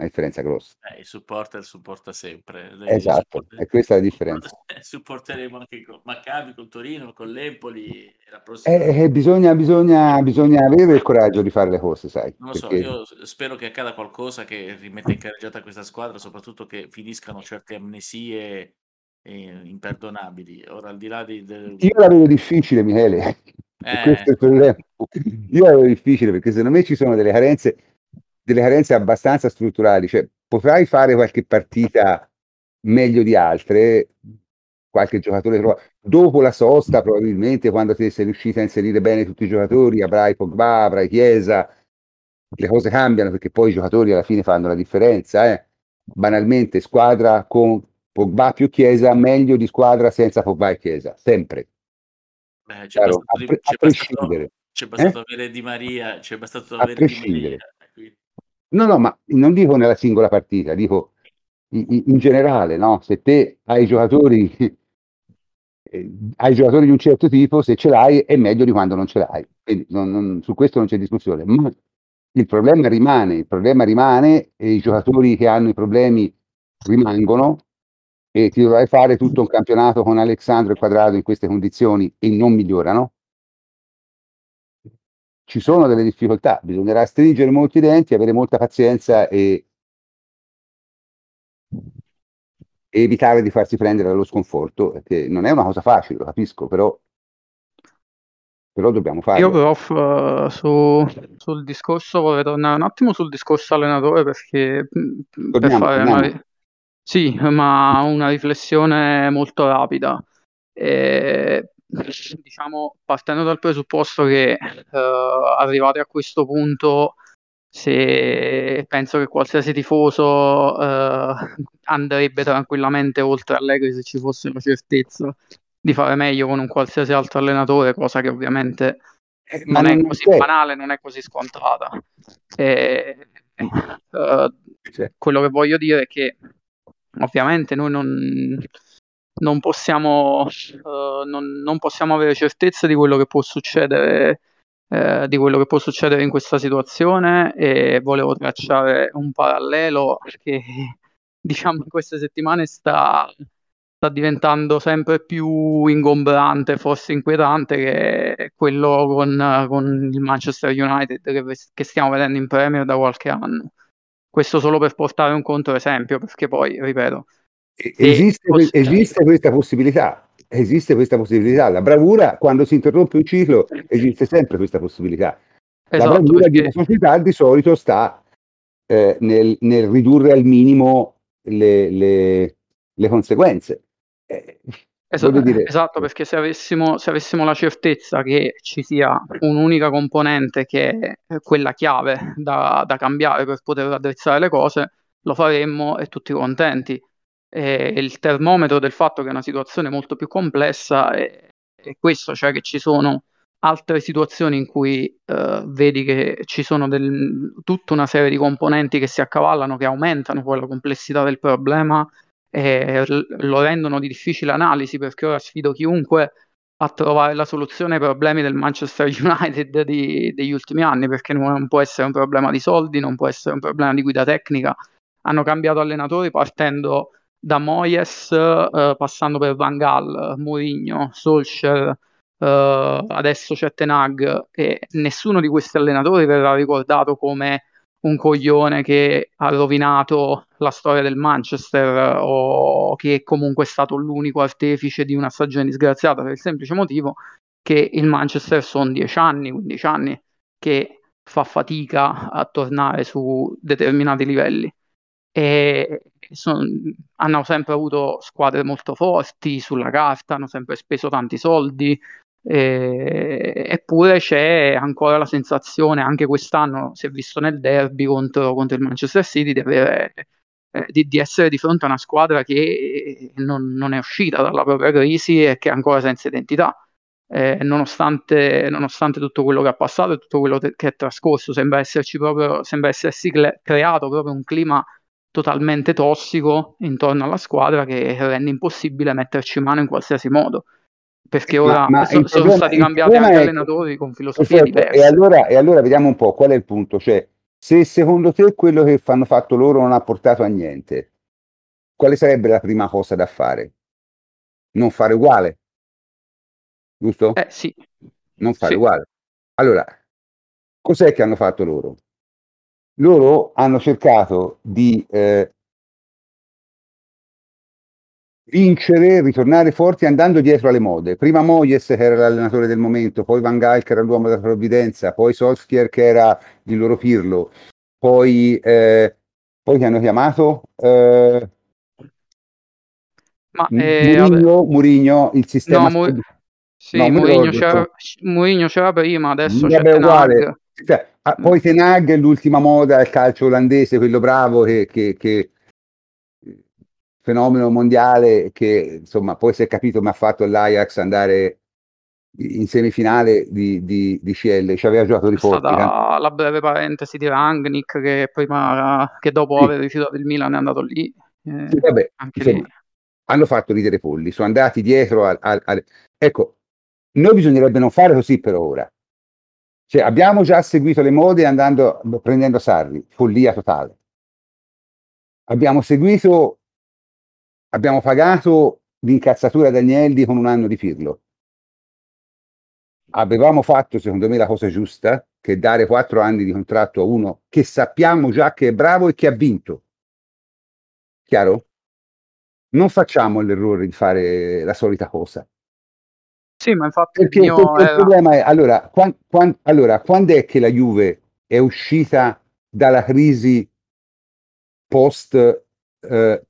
Speaker 1: La differenza grossa.
Speaker 5: Eh, il supporter supporta sempre. Lei
Speaker 1: Esatto, e questa è la differenza. *laughs*
Speaker 5: Supporteremo anche con Maccabi, con Torino, con l'Empoli la prossima.
Speaker 1: Eh, eh, bisogna, bisogna, bisogna avere il coraggio di fare le cose, sai?
Speaker 5: Non lo so,
Speaker 1: perché-
Speaker 5: io s- spero che accada qualcosa che rimetta in carreggiata questa squadra, soprattutto che finiscano certe amnesie eh, imperdonabili. Ora, al di là di... del-
Speaker 1: Io la vedo difficile, Michele.
Speaker 5: Eh. *laughs*
Speaker 1: Questo è il problema. Io la vedo difficile perché secondo me ci sono delle carenze, delle carenze abbastanza strutturali. Cioè, potrai fare qualche partita meglio di altre, qualche giocatore trova- Dopo la sosta, probabilmente, quando ti sei riuscito a inserire bene tutti i giocatori, avrai Pogba, avrai Chiesa, le cose cambiano perché poi i giocatori alla fine fanno la differenza. eh. Banalmente, squadra con Pogba più Chiesa, meglio di squadra senza Pogba e Chiesa, sempre.
Speaker 5: Beh, c'è
Speaker 1: Chiaro,
Speaker 5: bastato,
Speaker 1: a, pre-
Speaker 5: c'è
Speaker 1: a
Speaker 5: bastato- c'è bastato avere Di Maria, c'è bastato
Speaker 1: A
Speaker 5: avere Di. Maria. quindi-
Speaker 1: No, no, ma non dico nella singola partita, dico in, in- generale, no? Se te hai giocatori, *laughs* eh, hai giocatori di un certo tipo, se ce l'hai è meglio di quando non ce l'hai. Quindi non- non- su questo non c'è discussione. Ma il problema rimane, il problema rimane e i giocatori che hanno i problemi rimangono e ti dovrai fare tutto un campionato con Alessandro e Quadrato in queste condizioni e non migliorano. Ci sono delle difficoltà, bisognerà stringere molti denti, avere molta pazienza e, e evitare di farsi prendere dallo sconforto, che non è una cosa facile, lo capisco, però, però dobbiamo farlo.
Speaker 3: Io prof, eh, su, sul discorso vorrei tornare un attimo sul discorso allenatore perché per
Speaker 1: Torniamo,
Speaker 3: fare una,
Speaker 1: torniamo.
Speaker 3: ri- sì, ma una riflessione molto rapida. E, diciamo, partendo dal presupposto che eh, arrivati a questo punto, se penso che qualsiasi tifoso eh, andrebbe tranquillamente oltre Allegri se ci fosse la certezza di fare meglio con un qualsiasi altro allenatore, cosa che ovviamente
Speaker 1: Eh, ma
Speaker 3: non è
Speaker 1: non
Speaker 3: così
Speaker 1: c'è.
Speaker 3: banale, non è così scontata. E,
Speaker 1: Cioè,
Speaker 3: quello che voglio dire è che ovviamente noi non, non possiamo, eh, non, non possiamo avere certezza di quello che può succedere, eh, di quello che può succedere in questa situazione e volevo tracciare un parallelo che *laughs* diciamo in queste settimane sta, sta diventando sempre più ingombrante, forse inquietante, che è quello con, con il Manchester United che, che stiamo vedendo in Premier da qualche anno. Questo solo per portare un controesempio, perché poi, ripeto,
Speaker 1: esiste,
Speaker 3: fosse-
Speaker 1: esiste questa possibilità, esiste questa possibilità. La bravura, quando si interrompe un ciclo, esiste sempre questa possibilità. La
Speaker 3: esatto,
Speaker 1: bravura di una
Speaker 3: perché,
Speaker 1: società di solito sta eh, nel, nel, ridurre al minimo le, le, le conseguenze.
Speaker 3: Eh, esatto, esatto, perché se avessimo, se avessimo, la certezza che ci sia un'unica componente che è quella chiave da, da cambiare per poter raddrizzare le cose, lo faremmo e tutti contenti. E il termometro del fatto che è una situazione molto più complessa è, è questo, cioè che ci sono altre situazioni in cui uh, vedi che ci sono del, tutta una serie di componenti che si accavallano, che aumentano poi la complessità del problema e lo rendono di difficile analisi, perché ora sfido chiunque a trovare la soluzione ai problemi del Manchester *laughs* United di, degli ultimi anni, perché non può essere un problema di soldi, non può essere un problema di guida tecnica. Hanno cambiato allenatori partendo da Moyes, uh, passando per Van Gaal, Mourinho, Solskjaer, Uh, adesso c'è Tenag e nessuno di questi allenatori verrà ricordato come un coglione che ha rovinato la storia del Manchester o che comunque è stato l'unico artefice di una stagione disgraziata per il semplice motivo che il Manchester sono 10 anni, 15 anni che fa fatica a tornare su determinati livelli. E sono, hanno sempre avuto squadre molto forti sulla carta, hanno sempre speso tanti soldi, eh, eppure c'è ancora la sensazione, anche quest'anno si è visto nel derby contro, contro il Manchester City, di, avere, eh, di, di, essere di fronte a una squadra che non, non, è uscita dalla propria crisi e che è ancora senza identità. Eh, nonostante, nonostante, tutto quello che ha passato e tutto quello te- che è trascorso, sembra, proprio, sembra essersi cre- creato proprio un clima totalmente tossico intorno alla squadra che rende impossibile metterci mano in qualsiasi modo perché ora ma, ma sono, sono stati cambiati anche è... allenatori con filosofie perfetto. diverse.
Speaker 1: E allora, e allora vediamo un po' qual è il punto, cioè se secondo te quello che hanno fatto loro non ha portato a niente, quale sarebbe la prima cosa da fare? Non fare uguale, giusto?
Speaker 3: Eh sì.
Speaker 1: Non fare
Speaker 3: sì.
Speaker 1: uguale. Allora, cos'è che hanno fatto loro? Loro hanno cercato di eh, vincere, ritornare forti andando dietro alle mode. Prima Moyes che era l'allenatore del momento, poi Van Gaal che era l'uomo della provvidenza, poi Solskjaer che era il loro pirlo, poi, eh, poi che hanno chiamato? Eh,
Speaker 3: Ma,
Speaker 1: eh, Murigno, Murigno, il sistema...
Speaker 3: No, Mu- sì, no, Murigno, c'era, Murigno c'era prima, adesso c'è
Speaker 1: uguale. Cioè, ah, poi Tenag, l'ultima moda, il calcio olandese, quello bravo che, che, che fenomeno mondiale che insomma poi si è capito mi ha fatto l'Ajax andare in semifinale di, di, di CL, ci aveva giocato di forti.
Speaker 3: la breve parentesi di Rangnick che prima che dopo sì. aver rifiutato il Milan è andato lì.
Speaker 1: Eh, sì, vabbè, insomma, lì. hanno fatto ridere polli, sono andati dietro al, al, al... Ecco, noi bisognerebbe non fare così per ora. Cioè, abbiamo già seguito le mode andando, prendendo Sarri, follia totale. Abbiamo seguito abbiamo pagato l'incazzatura da Agnelli con un anno di Pirlo. Avevamo fatto, secondo me, la cosa giusta, che dare quattro anni di contratto a uno che sappiamo già che è bravo e che ha vinto. Chiaro? Non facciamo l'errore di fare la solita cosa.
Speaker 3: Sì, ma infatti
Speaker 1: perché, il, era... il problema è allora, quan, quan, allora, quando è che la Juve è uscita dalla crisi post eh,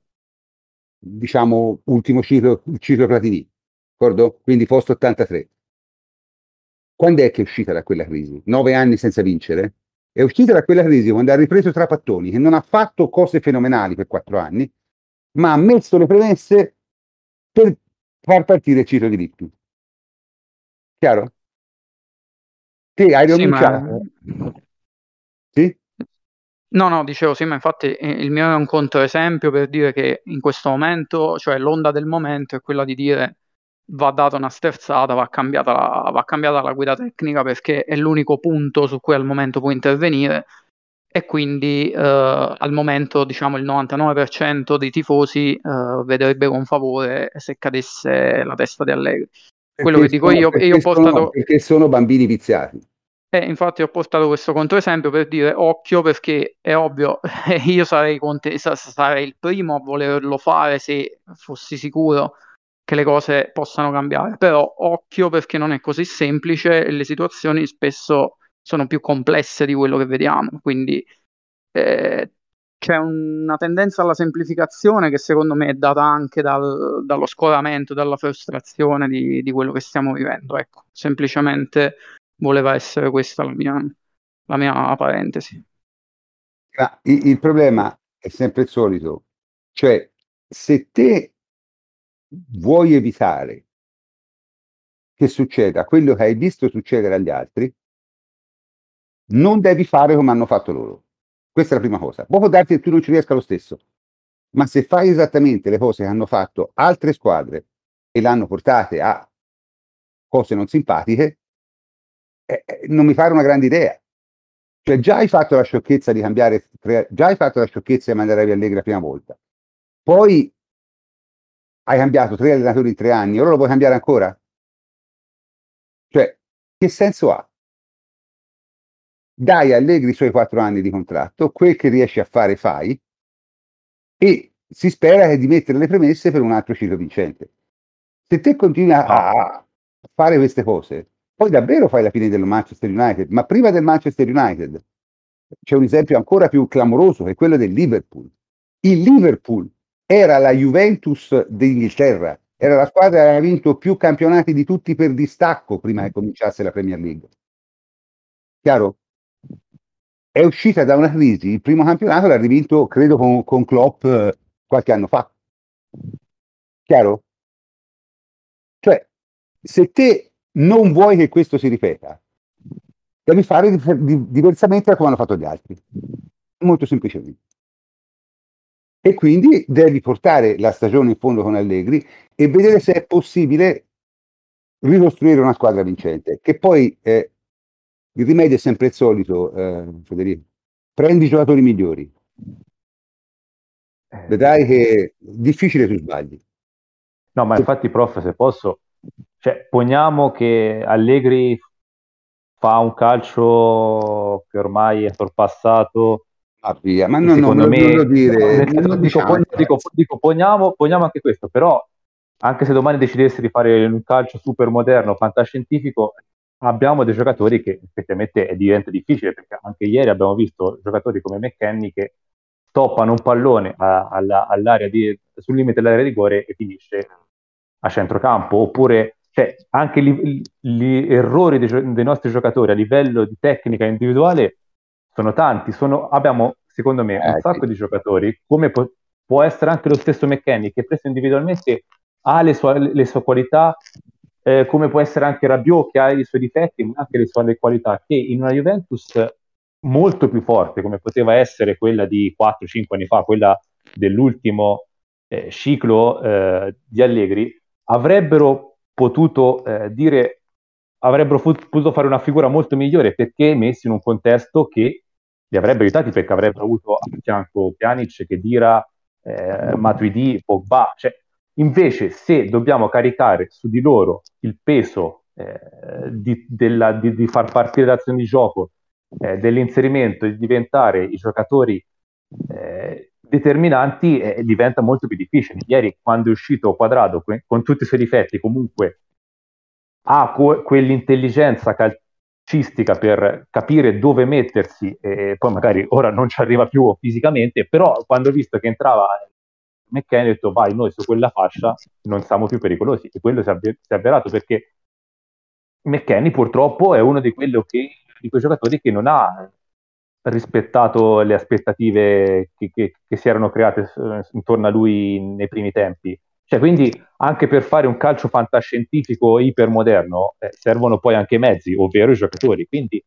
Speaker 1: diciamo, ultimo ciclo, il ciclo Platini, d'accordo? Quindi post 83. Quando è che è uscita da quella crisi? Nove anni senza vincere? È uscita da quella crisi quando ha ripreso Trapattoni, che non ha fatto cose fenomenali per quattro anni, ma ha messo le premesse per far partire il ciclo di Lippi. Chiaro? Te hai rinunciato. Sì, ma...
Speaker 3: No, no, dicevo sì, ma infatti eh, il mio è un controesempio per dire che in questo momento, cioè l'onda del momento è quella di dire va data una sterzata, va cambiata la, va cambiata la guida tecnica perché è l'unico punto su cui al momento può intervenire e quindi eh, al momento diciamo il 99% dei tifosi eh, vedrebbe con favore se cadesse la testa di Allegri. Quello che dico sono, io, io ho portato...
Speaker 1: Sono, perché sono bambini viziati.
Speaker 3: Eh, infatti ho portato questo controesempio per dire occhio perché è ovvio, *laughs* io sarei, conte- sarei il primo a volerlo fare se fossi sicuro che le cose possano cambiare, però occhio perché non è così semplice e le situazioni spesso sono più complesse di quello che vediamo, quindi eh, c'è una tendenza alla semplificazione che secondo me è data anche dal, dallo scolamento, dalla frustrazione di, di, quello che stiamo vivendo. Ecco, semplicemente voleva essere questa la mia, la mia parentesi.
Speaker 1: Il, il problema è sempre il solito, cioè se te vuoi evitare che succeda quello che hai visto succedere agli altri, non devi fare come hanno fatto loro. Questa è la prima cosa. Può darti che tu non ci riesca lo stesso, ma se fai esattamente le cose che hanno fatto altre squadre e l'hanno portate a cose non simpatiche, eh, eh non mi pare una grande idea. Cioè già hai fatto la sciocchezza di cambiare, già hai fatto la sciocchezza di mandare via Allegri la prima volta. Poi hai cambiato tre allenatori in tre anni, ora lo vuoi cambiare ancora? Cioè, che senso ha? Dai Allegri i suoi quattro anni di contratto, quel che riesci a fare fai e si spera di mettere le premesse per un altro ciclo vincente. Se te continui a, a fare queste cose, poi davvero fai la fine del Manchester United, ma prima del Manchester United c'è un esempio ancora più clamoroso che è quello del Liverpool. Il Liverpool era la Juventus d'Inghilterra, era la squadra che aveva vinto più campionati di tutti per distacco prima che cominciasse la Premier League. Chiaro? È uscita da una crisi, il primo campionato l'ha rivinto, credo, con, con Klopp eh, qualche anno fa. Chiaro? Cioè, se te non vuoi che questo si ripeta, devi fare diversamente da come hanno fatto gli altri. Molto semplicemente. E quindi devi portare la stagione in fondo con Allegri e vedere se è possibile ricostruire una squadra vincente. Che poi eh, il rimedio è sempre il solito, eh, Federico. Prendi i giocatori migliori. Vedrai che è difficile tu sbagli.
Speaker 7: No, ma infatti, prof, se posso, cioè, poniamo che Allegri fa un calcio che ormai è sorpassato.
Speaker 1: Ah, via. Ma non, secondo non, me, non dire,
Speaker 7: no, non diciamo, dico, dico, dico, poniamo, poniamo anche questo, però anche se domani decidesse di fare un calcio super moderno, fantascientifico, abbiamo dei giocatori che effettivamente diventa difficile, perché anche ieri abbiamo visto giocatori come McKenny che stoppano un pallone a, alla, all'area di, sul limite dell'area di rigore e finisce a centrocampo, oppure cioè, anche gli, gli errori dei, dei, nostri giocatori a livello di tecnica individuale sono tanti. Sono, abbiamo, secondo me, un eh, sacco sì. di giocatori, come po- può essere anche lo stesso McKenny, che preso individualmente ha le sue, le sue qualità, eh, come può essere anche Rabiot, che ha i suoi difetti, ma anche le sue qualità, che in una Juventus molto più forte, come poteva essere quella di 4-5 anni fa, quella dell'ultimo eh, ciclo eh, di Allegri, avrebbero potuto eh, dire, avrebbero potuto fare una figura molto migliore perché messi in un contesto che li avrebbe aiutati perché avrebbero avuto a fianco Pjanic, Kedira, eh, Matuidi, Pogba. Cioè, invece, se dobbiamo caricare su di loro il peso eh, di, della, di, di, far partire l'azione di gioco, eh, dell'inserimento, di diventare i giocatori eh, determinanti eh, diventa molto più difficile. Ieri, quando è uscito Quadrado con tutti i suoi difetti, comunque ha co- quell'intelligenza calcistica per capire dove mettersi, e poi magari ora non ci arriva più fisicamente, però quando ho visto che entrava McKenny, ho detto vai, noi su quella fascia non siamo più pericolosi, e quello si è, avver- si è avverato perché McKenny purtroppo è uno di, che, di quei giocatori che non ha rispettato le aspettative che, che, che, si erano create intorno a lui nei primi tempi. Cioè, quindi anche per fare un calcio fantascientifico ipermoderno eh, servono poi anche i mezzi, ovvero i giocatori. Quindi,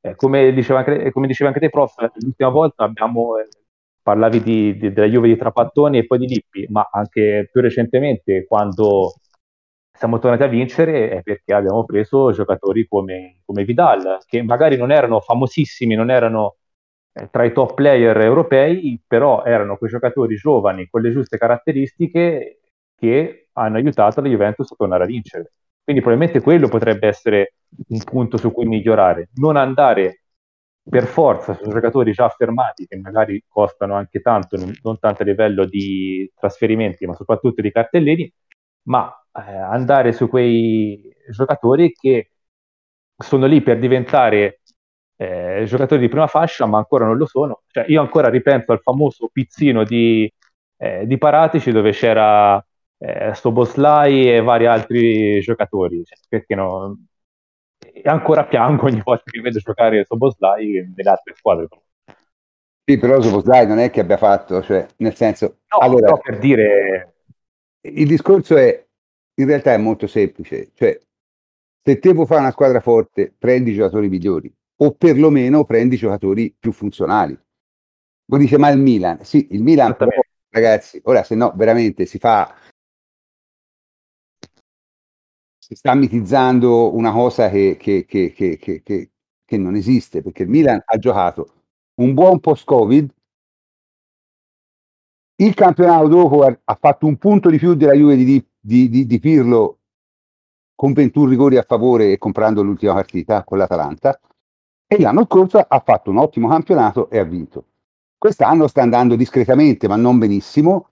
Speaker 7: eh, come, diceva anche, come diceva anche te, prof, l'ultima volta abbiamo, eh, parlavi di, di, della Juve di Trapattoni e poi di Lippi, ma anche più recentemente quando siamo tornati a vincere è perché abbiamo preso giocatori come, come Vidal, che magari non erano famosissimi, non erano eh, tra i top player europei, però erano quei giocatori giovani con le giuste caratteristiche che hanno aiutato la Juventus a tornare a vincere. Quindi probabilmente quello potrebbe essere un punto su cui migliorare, non andare per forza su giocatori già affermati che magari costano anche tanto, non tanto a livello di trasferimenti, ma soprattutto di cartellini, ma eh, andare su quei giocatori che sono lì per diventare eh, giocatori di prima fascia, ma ancora non lo sono. Cioè, io ancora ripenso al famoso pizzino di, eh, di Paratici dove c'era eh, Soboslai e vari altri giocatori, cioè, perché no, e ancora piango ogni volta che vedo giocare Soboslai nelle altre squadre.
Speaker 1: Sì, però Soboslai non è che abbia fatto, cioè, nel senso...
Speaker 7: No, allora, per dire...
Speaker 1: Il discorso è, in realtà è molto semplice, cioè, se te vuoi fare una squadra forte, prendi i giocatori migliori, o perlomeno prendi i giocatori più funzionali. Voi dice, ma il Milan? Sì, il Milan, però, ragazzi, ora se no, veramente si fa si sta mitizzando una cosa che, che, che, che, non esiste, perché il Milan ha giocato un buon post-Covid, il campionato dopo ha fatto un punto di più della Juve di, di, di, di Pirlo con 21 rigori a favore e comprando l'ultima partita con l'Atalanta e l'anno scorso ha fatto un ottimo campionato e ha vinto. Quest'anno sta andando discretamente, ma non benissimo,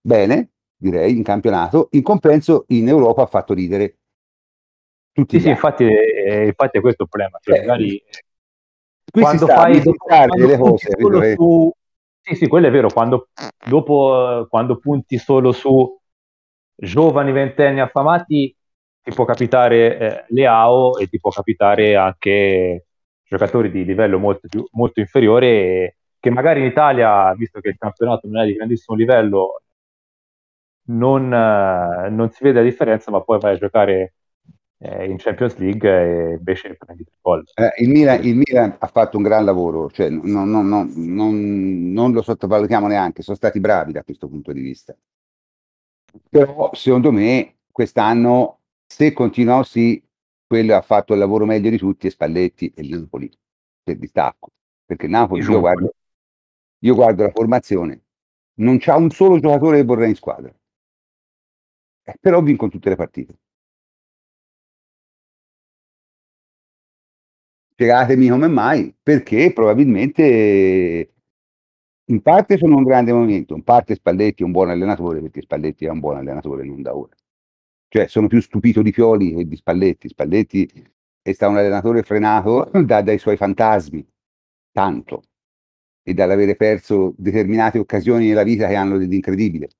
Speaker 1: bene, direi, in campionato. In compenso in Europa ha fatto ridere
Speaker 7: tutti sì, sì infatti, eh, infatti, è questo il problema. Cioè, eh, magari, quando fai delle cose, su, sì, sì, quello è vero. Quando, dopo, quando punti solo su giovani ventenni affamati, ti può capitare eh, Leao e ti può capitare anche giocatori di livello molto, più, molto inferiore che magari in Italia, visto che il campionato non è di grandissimo livello, non, eh, non si vede la differenza, ma poi vai a giocare eh, in Champions League e invece prendi tre gol.
Speaker 1: Eh, il, Milan, il, Milan, ha fatto un gran lavoro, cioè, non, non, non, non, lo sottovalutiamo neanche, sono stati bravi da questo punto di vista. Però secondo me quest'anno, se continua così, quello ha fatto il lavoro meglio di tutti è Spalletti e Napoli, per distacco. Perché Napoli, io guardo, io guardo la formazione, non c'ha un solo giocatore che vorrei in squadra. Eh, però vincono tutte le partite. Spiegatemi come mai, perché probabilmente in parte sono un grande movimento, in parte Spalletti è un buon allenatore, perché Spalletti è un buon allenatore non da ora. Cioè sono più stupito di Pioli che di Spalletti. Spalletti è stato un allenatore frenato *laughs* da, dai suoi fantasmi, tanto, e dall'avere perso determinate occasioni nella vita che hanno dell'incredibile,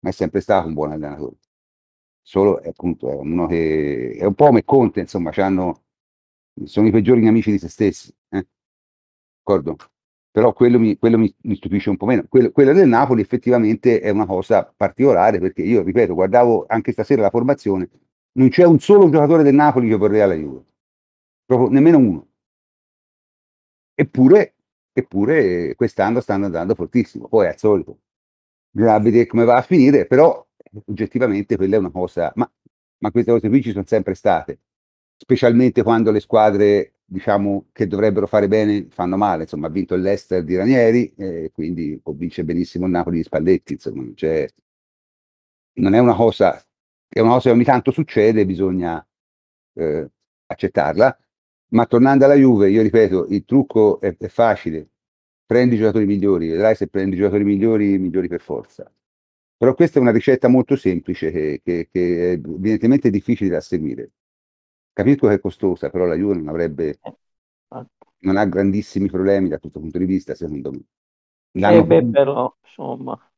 Speaker 1: ma è sempre stato un buon allenatore. Solo appunto è uno che è un po' come Conte, insomma, hanno sono i peggiori nemici di se stessi. Eh? D'accordo? Però quello, mi, quello mi, mi, stupisce un po' meno. Quello, quello, del Napoli effettivamente è una cosa particolare perché io, ripeto, guardavo anche stasera la formazione, non c'è un solo giocatore del Napoli che vorrei alla Juve. Proprio nemmeno uno. Eppure, eppure quest'anno stanno andando fortissimo. Poi al solito bisogna vedere come va a finire, però oggettivamente quella è una cosa, ma, ma queste cose qui ci sono sempre state specialmente quando le squadre diciamo che dovrebbero fare bene fanno male. Insomma, ha vinto l'Ester di Ranieri, e quindi può vincere benissimo il Napoli di Spalletti. Insomma, cioè, non è una cosa, è una cosa che ogni tanto succede, bisogna eh, accettarla. Ma tornando alla Juve, io ripeto, il trucco è, è facile. Prendi i giocatori migliori, vedrai se prendi i giocatori migliori, migliori per forza. Però questa è una ricetta molto semplice che, che, che è evidentemente difficile da seguire. Capisco che è costosa, però la Juve non avrebbe, non ha grandissimi problemi da questo punto di vista, secondo me.
Speaker 2: Eh beh, però, insomma,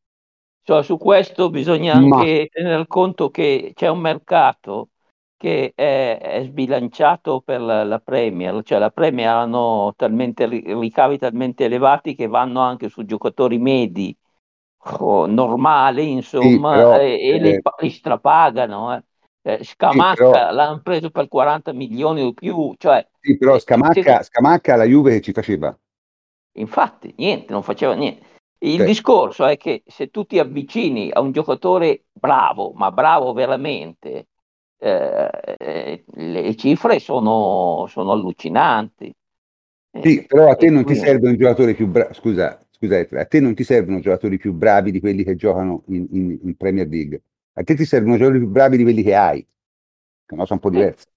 Speaker 2: cioè, su questo bisogna anche Ma... tener conto che c'è un mercato che è, è sbilanciato per la, la, Premier, cioè la Premier hanno talmente ricavi talmente elevati che vanno anche su giocatori medi o normali, insomma, sì, però, e, e eh... li, li strapagano. Eh. Eh, Scamacca sì, però... l'hanno preso per 40 milioni o più. Cioè,
Speaker 1: sì, però eh, Scamacca, Scamacca la Juve ci faceva.
Speaker 2: Infatti, niente, non faceva niente. Il sì. discorso è che se tu ti avvicini a un giocatore bravo, ma bravo veramente, eh, le cifre sono, sono allucinanti.
Speaker 1: Sì, però a te non quindi... ti serve un giocatore più bravo. Scusa, scusa, a te non ti servono giocatori più bravi di quelli che giocano in, in, in Premier League a te ti servono giocatori più bravi di quelli che hai, che è una cosa un po' diversa.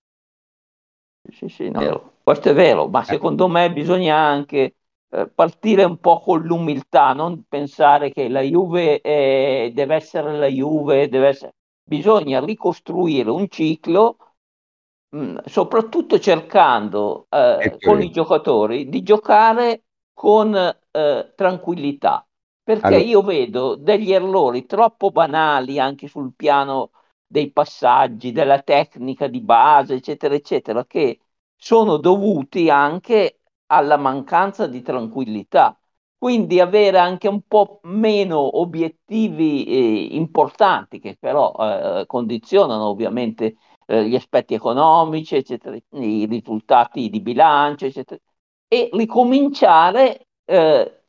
Speaker 2: Sì, sì, no. questo è vero, ma eh. secondo me bisogna anche eh, partire un po' con l'umiltà, non pensare che la Juve è, deve essere la Juve, deve essere... bisogna ricostruire un ciclo mh, soprattutto cercando eh, con i giocatori di giocare con eh, tranquillità, perché
Speaker 1: Allora.
Speaker 2: io vedo degli errori troppo banali anche sul piano dei passaggi, della tecnica di base, eccetera, eccetera, che sono dovuti anche alla mancanza di tranquillità. Quindi avere anche un po' meno obiettivi eh, importanti, che però eh, condizionano ovviamente eh, gli aspetti economici, eccetera, i risultati di bilancio, eccetera, e ricominciare eh,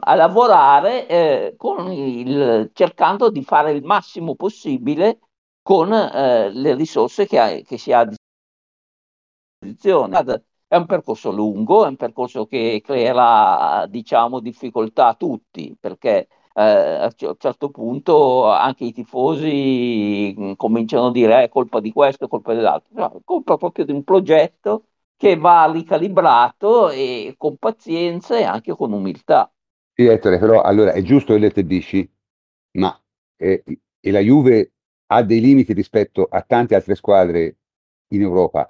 Speaker 2: a lavorare eh, il, cercando di fare il massimo possibile con eh, le risorse che, ha, che si ha a disposizione. È un percorso lungo, è un percorso che creerà, diciamo, difficoltà a tutti, perché eh, a un certo punto anche i tifosi mh, cominciano a dire eh, è colpa di questo, è colpa dell'altro. No, è colpa proprio di un progetto che va ricalibrato e con pazienza e anche con umiltà.
Speaker 1: Sì, Ettore, però allora è giusto quello che dici, ma eh, e la Juve ha dei limiti rispetto a tante altre squadre in Europa,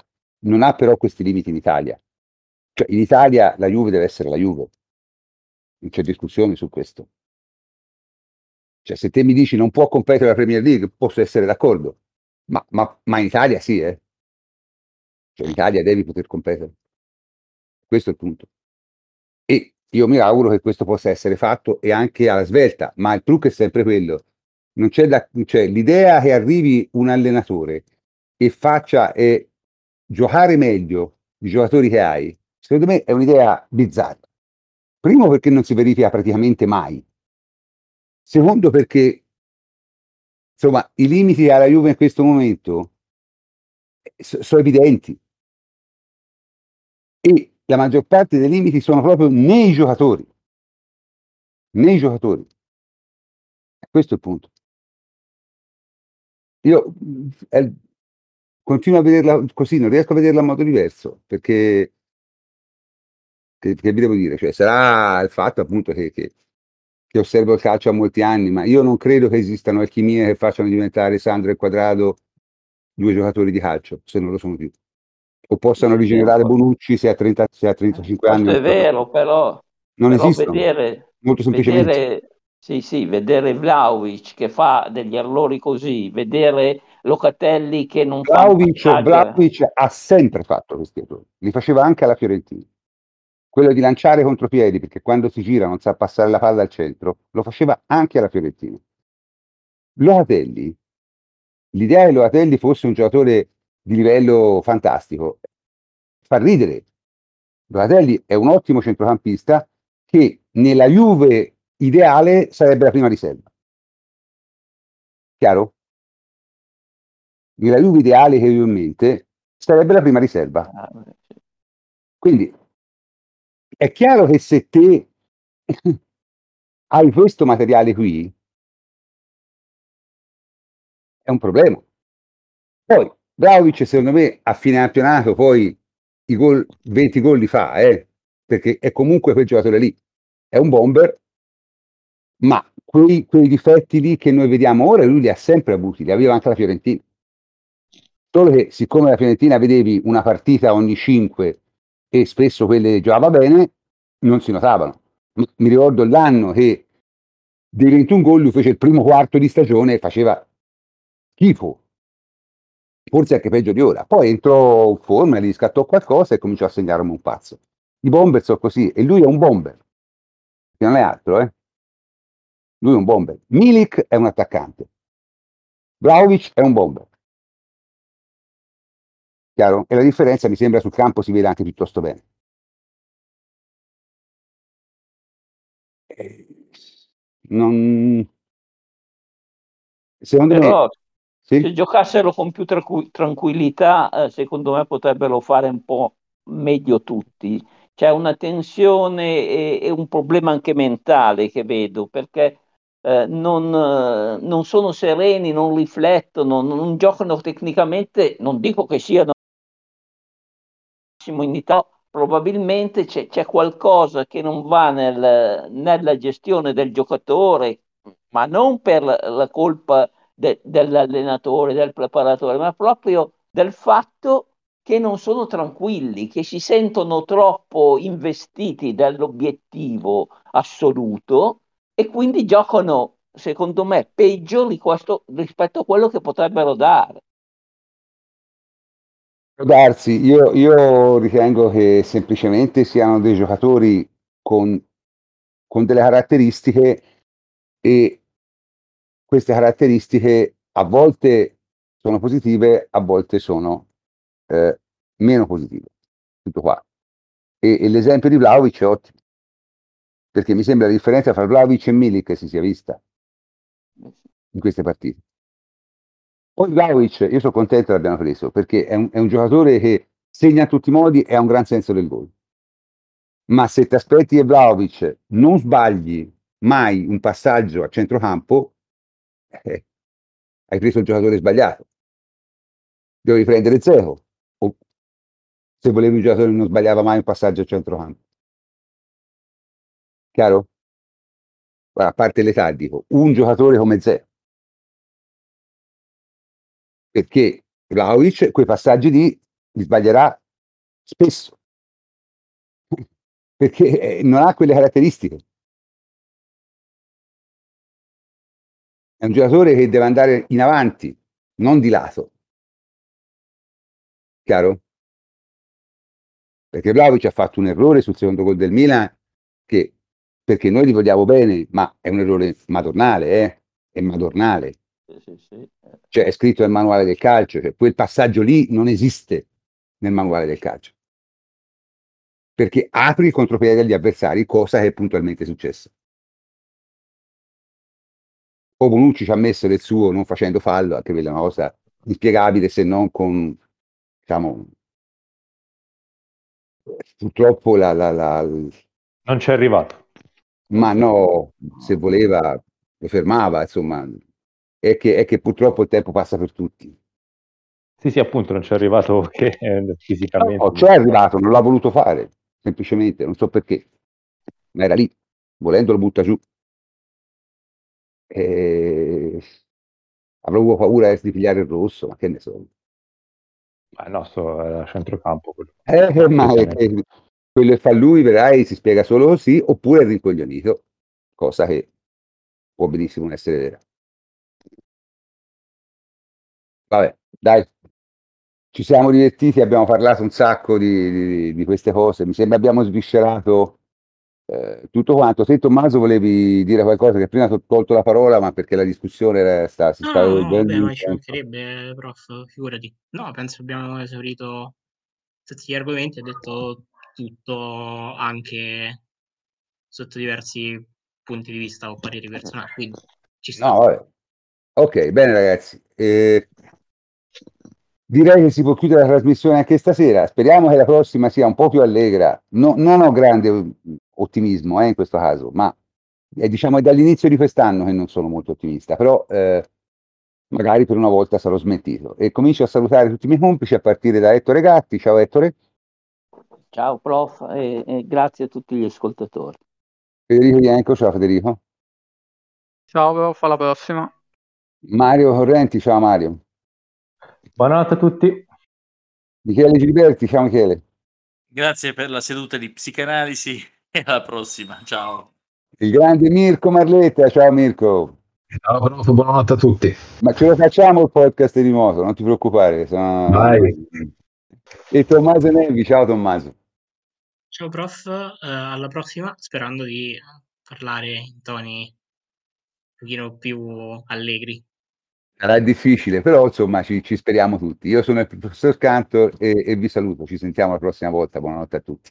Speaker 1: non ha però questi limiti in Italia. Cioè in Italia la Juve deve essere la Juve, non c'è discussione su questo. Cioè se te mi dici non può competere la Premier League, posso essere d'accordo, ma, ma, ma in Italia sì, eh. Cioè in Italia devi poter competere. Questo è il punto. E io mi auguro che questo possa essere fatto e anche alla svelta, ma il trucco è sempre quello. Non c'è da, cioè, l'idea che arrivi un allenatore e faccia eh, giocare meglio i giocatori che hai, secondo me è un'idea bizzarra. Primo perché non si verifica praticamente mai. Secondo perché insomma i limiti alla Juve in questo momento eh, so- sono evidenti e la maggior parte dei limiti sono proprio nei giocatori. Nei giocatori. Questo è il punto. Io eh, continuo a vederla così, non riesco a vederla in modo diverso, perché che, che vi devo dire? Cioè, sarà il fatto appunto che, che, che osservo il calcio a molti anni, ma io non credo che esistano alchimie che facciano diventare Sandro e Quadrado due giocatori di calcio, se non lo sono più o possano rigenerare Bonucci se ha, 30, se ha 35 anni.
Speaker 2: Questo è vero, però,
Speaker 1: non
Speaker 2: però
Speaker 1: esistono.
Speaker 2: vedere,
Speaker 1: molto semplicemente.
Speaker 2: vedere, sì, sì, vedere Vlaovic che fa degli errori così, vedere Locatelli che non
Speaker 1: Vlaovic,
Speaker 2: fa
Speaker 1: Vlaovic ha sempre fatto questi errori, li faceva anche alla Fiorentina. Quello di lanciare contropiedi, perché quando si gira non sa passare la palla al centro, lo faceva anche alla Fiorentina. Locatelli, l'idea che Locatelli fosse un giocatore di livello fantastico. Fa ridere. Locatelli è un ottimo centrocampista che nella Juve ideale sarebbe la prima riserva. Chiaro? Nella Juve ideale che io ho in mente sarebbe la prima riserva.
Speaker 2: Ah,
Speaker 1: Quindi è chiaro che se te hai questo materiale qui è un problema. Poi Vlaovic secondo me a fine campionato poi i gol, 20 gol li fa, eh, perché è comunque quel giocatore lì, è un bomber, ma quei, quei, difetti lì che noi vediamo ora lui li ha sempre avuti, li aveva anche la Fiorentina. Solo che siccome la Fiorentina vedevi una partita ogni 5 e spesso quelle giocava bene, non si notavano. Mi ricordo l'anno che dei 21 gol lui fece il primo quarto di stagione e faceva schifo, forse anche peggio di ora. Poi entrò in forma, gli scattò qualcosa e cominciò a segnarmi un pazzo. I bomber sono così, e lui è un bomber, che non è altro, eh. Lui è un bomber. Milik è un attaccante. Vlaovic è un bomber. Chiaro? E la differenza mi sembra sul campo si vede anche piuttosto bene. Eh, non... Secondo
Speaker 2: Però,
Speaker 1: me... Sì?
Speaker 2: Se giocassero con più tranqu- tranquillità, eh, secondo me potrebbero fare un po' meglio tutti. C'è una tensione e, e un problema anche mentale che vedo, perché eh, non, eh, non, sono sereni, non riflettono, non, non, giocano tecnicamente, non dico che siano in Italia, probabilmente c'è, c'è, qualcosa che non va nel, nella gestione del giocatore, ma non per la colpa de, dell'allenatore, del preparatore, ma proprio del fatto che non sono tranquilli, che si sentono troppo investiti dall'obiettivo assoluto e quindi giocano, secondo me, peggio questo, rispetto a quello che potrebbero dare.
Speaker 1: Darsi, io, io ritengo che semplicemente siano dei giocatori con, con delle caratteristiche e queste caratteristiche a volte sono positive, a volte sono eh, meno positive. Tutto qua. E, e l'esempio di Vlaovic è ottimo, perché mi sembra la differenza tra Vlaovic e Milik si sia vista in queste partite. Poi Vlaovic, io sono contento che l'abbiano preso, perché è un, è un giocatore che segna a tutti i modi e ha un gran senso del gol. Ma se ti aspetti che Vlaovic non sbagli mai un passaggio a centrocampo, eh, hai preso il giocatore sbagliato. Devi prendere Zeco, o se volevi un giocatore non sbagliava mai un passaggio a centrocampo. Chiaro? A parte l'età, dico, un giocatore come Zeco. Perché Vlaovic quei passaggi lì li sbaglierà spesso. *laughs* Perché eh, non ha quelle caratteristiche. È un giocatore che deve andare in avanti, non di lato. Chiaro? Perché Vlaovic ha fatto un errore sul secondo gol del Milan che perché noi li vogliamo bene, ma è un errore madornale, eh? È madornale. Cioè è scritto nel manuale del calcio, cioè quel passaggio lì non esiste nel manuale del calcio. Perché apri il contropiede agli avversari, cosa che è puntualmente successa. O Bonucci ci ha messo del suo non facendo fallo, anche quella è una cosa inspiegabile se non con, diciamo, purtroppo la, la, la,
Speaker 7: Non c'è arrivato.
Speaker 1: ma no, se voleva lo fermava, insomma, è che, è che purtroppo il tempo passa per tutti.
Speaker 7: Sì, sì, appunto, non c'è arrivato *laughs* che eh, fisicamente.
Speaker 1: No, c'è arrivato, non l'ha voluto fare, semplicemente, non so perché, ma era lì, volendo lo butta giù. E... Avevo paura di pigliare il rosso, ma che ne so.
Speaker 7: Ma il nostro era a centrocampo. Quello.
Speaker 1: Eh, ma è che quello che fa lui, vedrai, si spiega solo così, oppure è rincoglionito, cosa che può benissimo essere vera. Vabbè, dai, ci siamo divertiti, abbiamo parlato un sacco di, di- di queste cose, mi sembra abbiamo sviscerato eh, tutto quanto. Te Tommaso volevi dire qualcosa che prima ti ho tolto la parola, ma perché la discussione era, sta, si
Speaker 6: No,
Speaker 1: stava
Speaker 6: no, vabbè, ma ci mancherebbe, prof, figurati. No, penso abbiamo esaurito tutti gli argomenti, ha detto tutto anche sotto diversi punti di vista o pareri personali, quindi ci sta.
Speaker 1: No, vabbè. Ok, bene ragazzi. Eh, direi che si può chiudere la trasmissione anche stasera. Speriamo che la prossima sia un po' più allegra. No- non ho grande ottimismo eh, in questo caso, ma è, diciamo, è dall'inizio di quest'anno che non sono molto ottimista, però eh, magari per una volta sarò smentito. E comincio a salutare tutti i miei complici a partire da Ettore Gatti. Ciao Ettore.
Speaker 2: Ciao prof e, e grazie a tutti gli ascoltatori.
Speaker 1: Federico Ianco, ciao Federico.
Speaker 3: Ciao, prof, alla prossima.
Speaker 1: Mario Correnti, ciao Mario.
Speaker 7: Buonanotte a tutti.
Speaker 1: Michele Giliberti, ciao Michele.
Speaker 5: Grazie per la seduta di psicanalisi e *laughs* alla prossima. Ciao.
Speaker 1: Il grande Mirko Marletta, ciao Mirko.
Speaker 8: Ciao prof, buonanotte a tutti.
Speaker 1: Ma ce lo facciamo il podcast di moto, non ti preoccupare. sono-
Speaker 8: Vai.
Speaker 1: E Tommaso Nevi, ciao Tommaso.
Speaker 6: Ciao prof, eh, alla prossima, sperando di parlare in toni un pochino più allegri.
Speaker 1: Sarà difficile, però insomma ci, ci speriamo tutti. Io sono il professor Cantor e, e vi saluto. Ci sentiamo la prossima volta. Buonanotte a tutti.